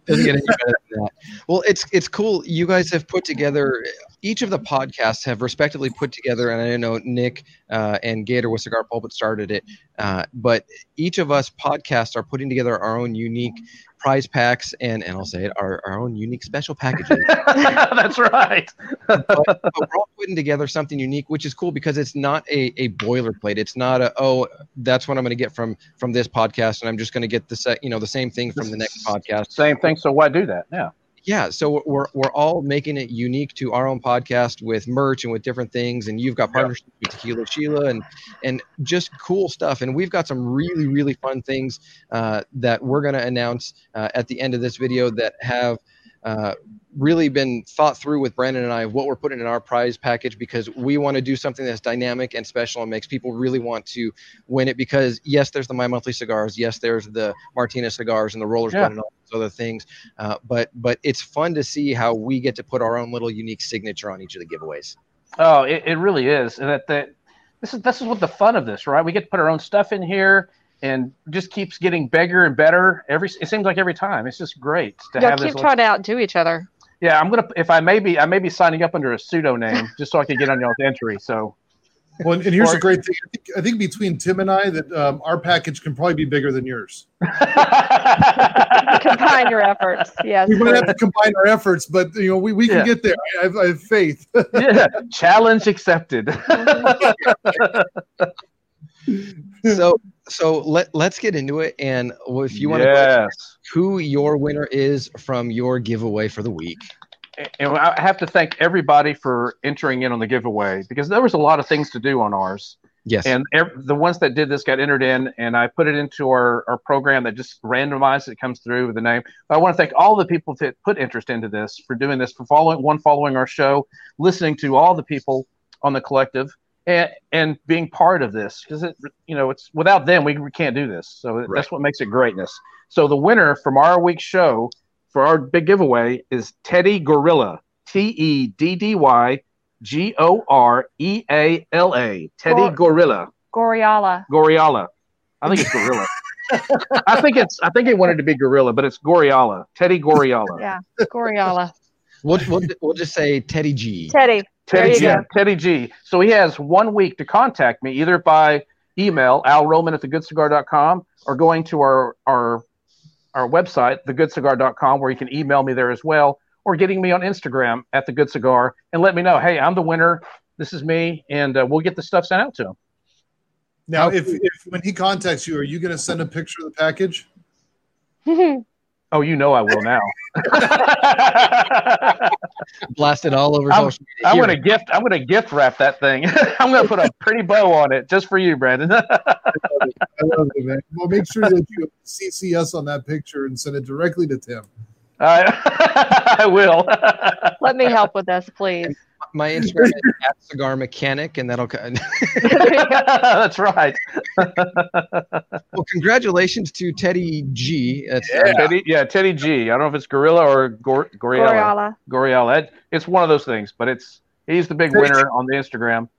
Doesn't get any better than that. Well, it's it's cool. You guys have put together. Each of the podcasts have respectively put together, and I know Nick uh, and Gator with Cigar Pulpit started it, uh, but each of us podcasts are putting together our own unique prize packs and and I'll say it, our, our own unique special packages. that's right. but, but we're all putting together something unique, which is cool because it's not a, a boilerplate. It's not a oh that's what I'm going to get from from this podcast, and I'm just going to get the se- you know the same thing from the next podcast. Same thing. So why do that? Yeah. Yeah, so we're we're all making it unique to our own podcast with merch and with different things, and you've got partnerships with Tequila Sheila and and just cool stuff, and we've got some really really fun things uh, that we're going to announce uh, at the end of this video that have uh, really been thought through with Brandon and I of what we're putting in our prize package because we want to do something that's dynamic and special and makes people really want to win it. Because yes, there's the My Monthly cigars, yes, there's the Martinez cigars and the Rollers Yeah. And all those other things, uh, but but it's fun to see how we get to put our own little unique signature on each of the giveaways. Oh, it, it really is. And that that this is this is what the fun of this, right? We get to put our own stuff in here and just keeps getting bigger and better every it seems like every time. It's just great to Y'all have keep this trying to outdo each other. Yeah, I'm gonna if I may be I may be signing up under a pseudo name just so I can get on y'all's entry. So Well, and here's Or- the great thing. I think, I think between Tim and I, that um, our package can probably be bigger than yours. Combine your efforts. Yes. We might have to combine our efforts, but you know, we, we can Yeah. get there. I have, I have faith. yeah, challenge accepted. so so let let's get into it, and if you want to, yes. who your winner is from your giveaway for the week. and I have to thank everybody for entering in on the giveaway because there was a lot of things to do on ours. Yes. And ev- the ones that did this got entered in, and I put it into our, our program that just randomized it comes through with the name. But I want to thank all the people that put interest into this for doing this, for following one, following our show, listening to all the people on the collective, and and being part of this because it you know it's without them we, we can't do this. So Right. that's what makes it greatness. So the winner from our week's show for our big giveaway is Teddy Gorilla. T E D D Y G O R E A L A. Teddy Gor- Gorilla. Goriala. Goriala. I think it's Gorilla. I think it's I think it wanted to be Gorilla, but it's Goriala. Teddy Goriala. Yeah. Goriala. We'll, we'll, we'll just say Teddy G. Teddy. Teddy G. go. Teddy G. So he has one week to contact me either by email, alroman at thegoodcigar.com, or going to our our our website, thegoodcigar.com, where you can email me there as well, or getting me on Instagram at the Good Cigar and let me know, hey, I'm the winner. This is me, and uh, we'll get the stuff sent out to him. Now, if, if when he contacts you, are you going to send a picture of the package? Oh, you know I will now. Blast it all over I'm- social media. I'm gonna gift. I'm gonna gift wrap that thing. I'm gonna put a pretty bow on it just for you, Brandon. I love it, man. Well, make sure that you CC us on that picture and send it directly to Tim. I, I will. Let me help with this, please. my Instagram is at cigar mechanic, and that'll. co- That's right. well, congratulations to Teddy G. That's, uh, Teddy, yeah, Teddy G. I don't know if it's Gorilla or Gor- Goriella. Goriala. Goriella. It's one of those things, but it's he's the big Teddy winner on the Instagram.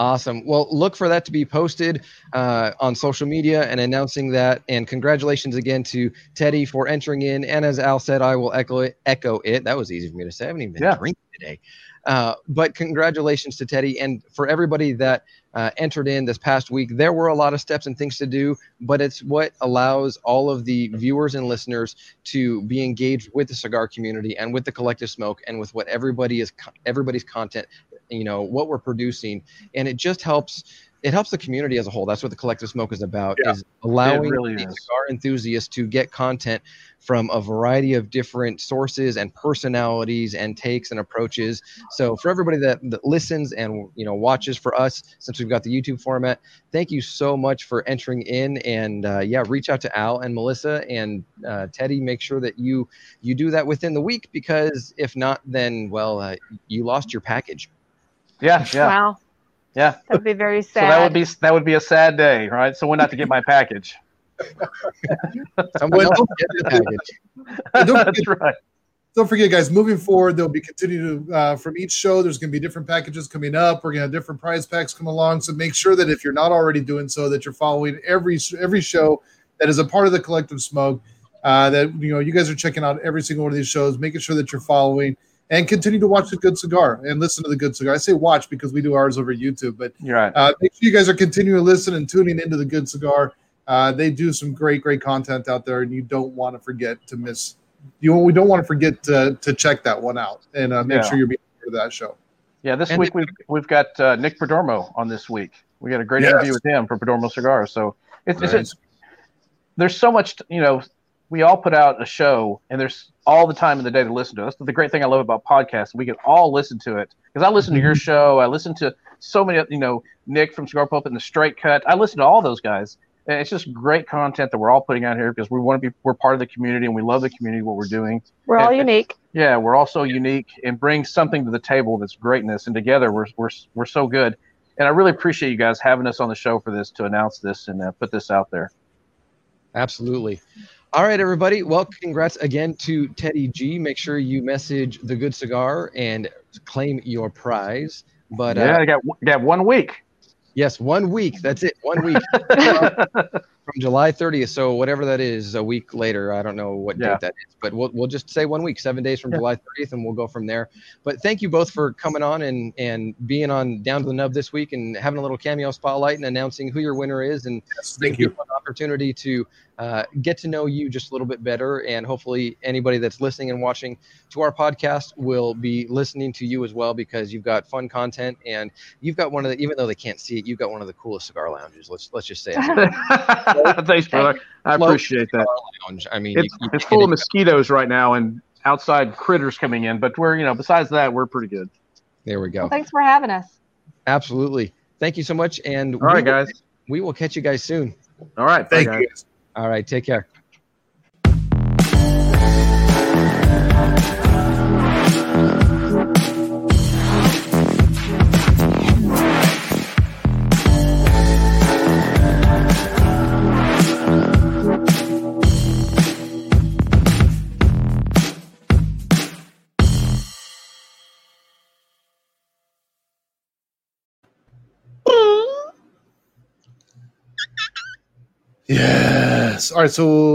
Awesome. Well, look for that to be posted uh, on social media and announcing that. And congratulations again to Teddy for entering in. And as Al said, I will echo it. Echo it. That was easy for me to say. I haven't even been Yeah. drinking today. Uh, but congratulations to Teddy and for everybody that uh, entered in this past week. There were a lot of steps and things to do, but it's what allows all of the viewers and listeners to be engaged with the cigar community and with the collective smoke and with what everybody is everybody's content, you know, what we're producing and it just helps it helps the community as a whole that's what the collective smoke is about Yeah. is allowing really is. cigar enthusiasts to get content from a variety of different sources and personalities and takes and approaches so for everybody that, that listens and you know watches for us since we've got the youtube format thank you so much for entering in and uh, yeah reach out to al and melissa and uh, teddy make sure that you you do that within the week because if not then well uh, you lost your package Yeah, yeah, Wow. Yeah. That'd be very sad. So sad. that would be that would be a sad day, right? Someone not to get my package. Someone Well, else get the package. Don't, That's forget, right. don't forget, guys, moving forward, there'll be continue to, uh, from each show, there's going to be different packages coming up. We're going to have different prize packs come along. So make sure that if you're not already doing so, that you're following every every show that is a part of the collective smoke. Uh, that you know, you guys are checking out every single one of these shows, making sure that you're following and continue to watch the Good Cigar and listen to the Good Cigar. I say watch because we do ours over YouTube, but You're right. uh, make sure you guys are continuing to listen and tuning into the Good Cigar. Uh, they do some great, great content out there, and you don't want to forget to miss. You we don't want to forget to, to check that one out and uh, make Yeah. sure you're being part of that show. Yeah, this And week we've we've got uh, Nick Perdomo on this week. We got a great Yes. interview with him for Perdomo Cigars. So it's, it's, it's there's so much you know. We all put out a show, and there's all the time in the day to listen to. That's the great thing I love about podcasts. We can all listen to it because I listen to your show. I listen to so many, you know, Nick from Cigar Pulpit and the Straight Cut. I listen to all those guys, and it's just great content that we're all putting out here because we want to be we're part of the community and we love the community what we're doing. We're all and- unique. Yeah, we're also unique and bring something to the table that's greatness, and together we're we're we're so good. And I really appreciate you guys having us on the show for this to announce this and uh, put this out there. Absolutely. All right, everybody. Well, congrats again to Teddy G. Make sure you message the Good Cigar and claim your prize. But yeah, uh, I got got one week. yes, one week. That's it. One week from July 30th. So whatever that is, a week later. I don't know what Yeah. date that is, but we'll we'll just say one week, seven days from Yeah. July 30th, and we'll go from there. But thank you both for coming on and and being on Down to the Nub this week and having a little cameo spotlight and announcing who your winner is and Yes, thank you. people an opportunity to uh, get to know you just a little bit better. And hopefully, anybody that's listening and watching to our podcast will be listening to you as well because you've got fun content and you've got one of the, even though they can't see it, you've got one of the coolest cigar lounges. Let's let's just say it. Thanks, brother. I appreciate that. Lounge. I mean, It's you- you it's full of get it. mosquitoes right now and outside critters coming in, but we're you know besides that we're pretty good. There we go. Well, thanks for having us. Absolutely. Thank you so much. And All right, we will- guys. we will catch you guys soon. All right. Thank you. All right. Take care. All right. So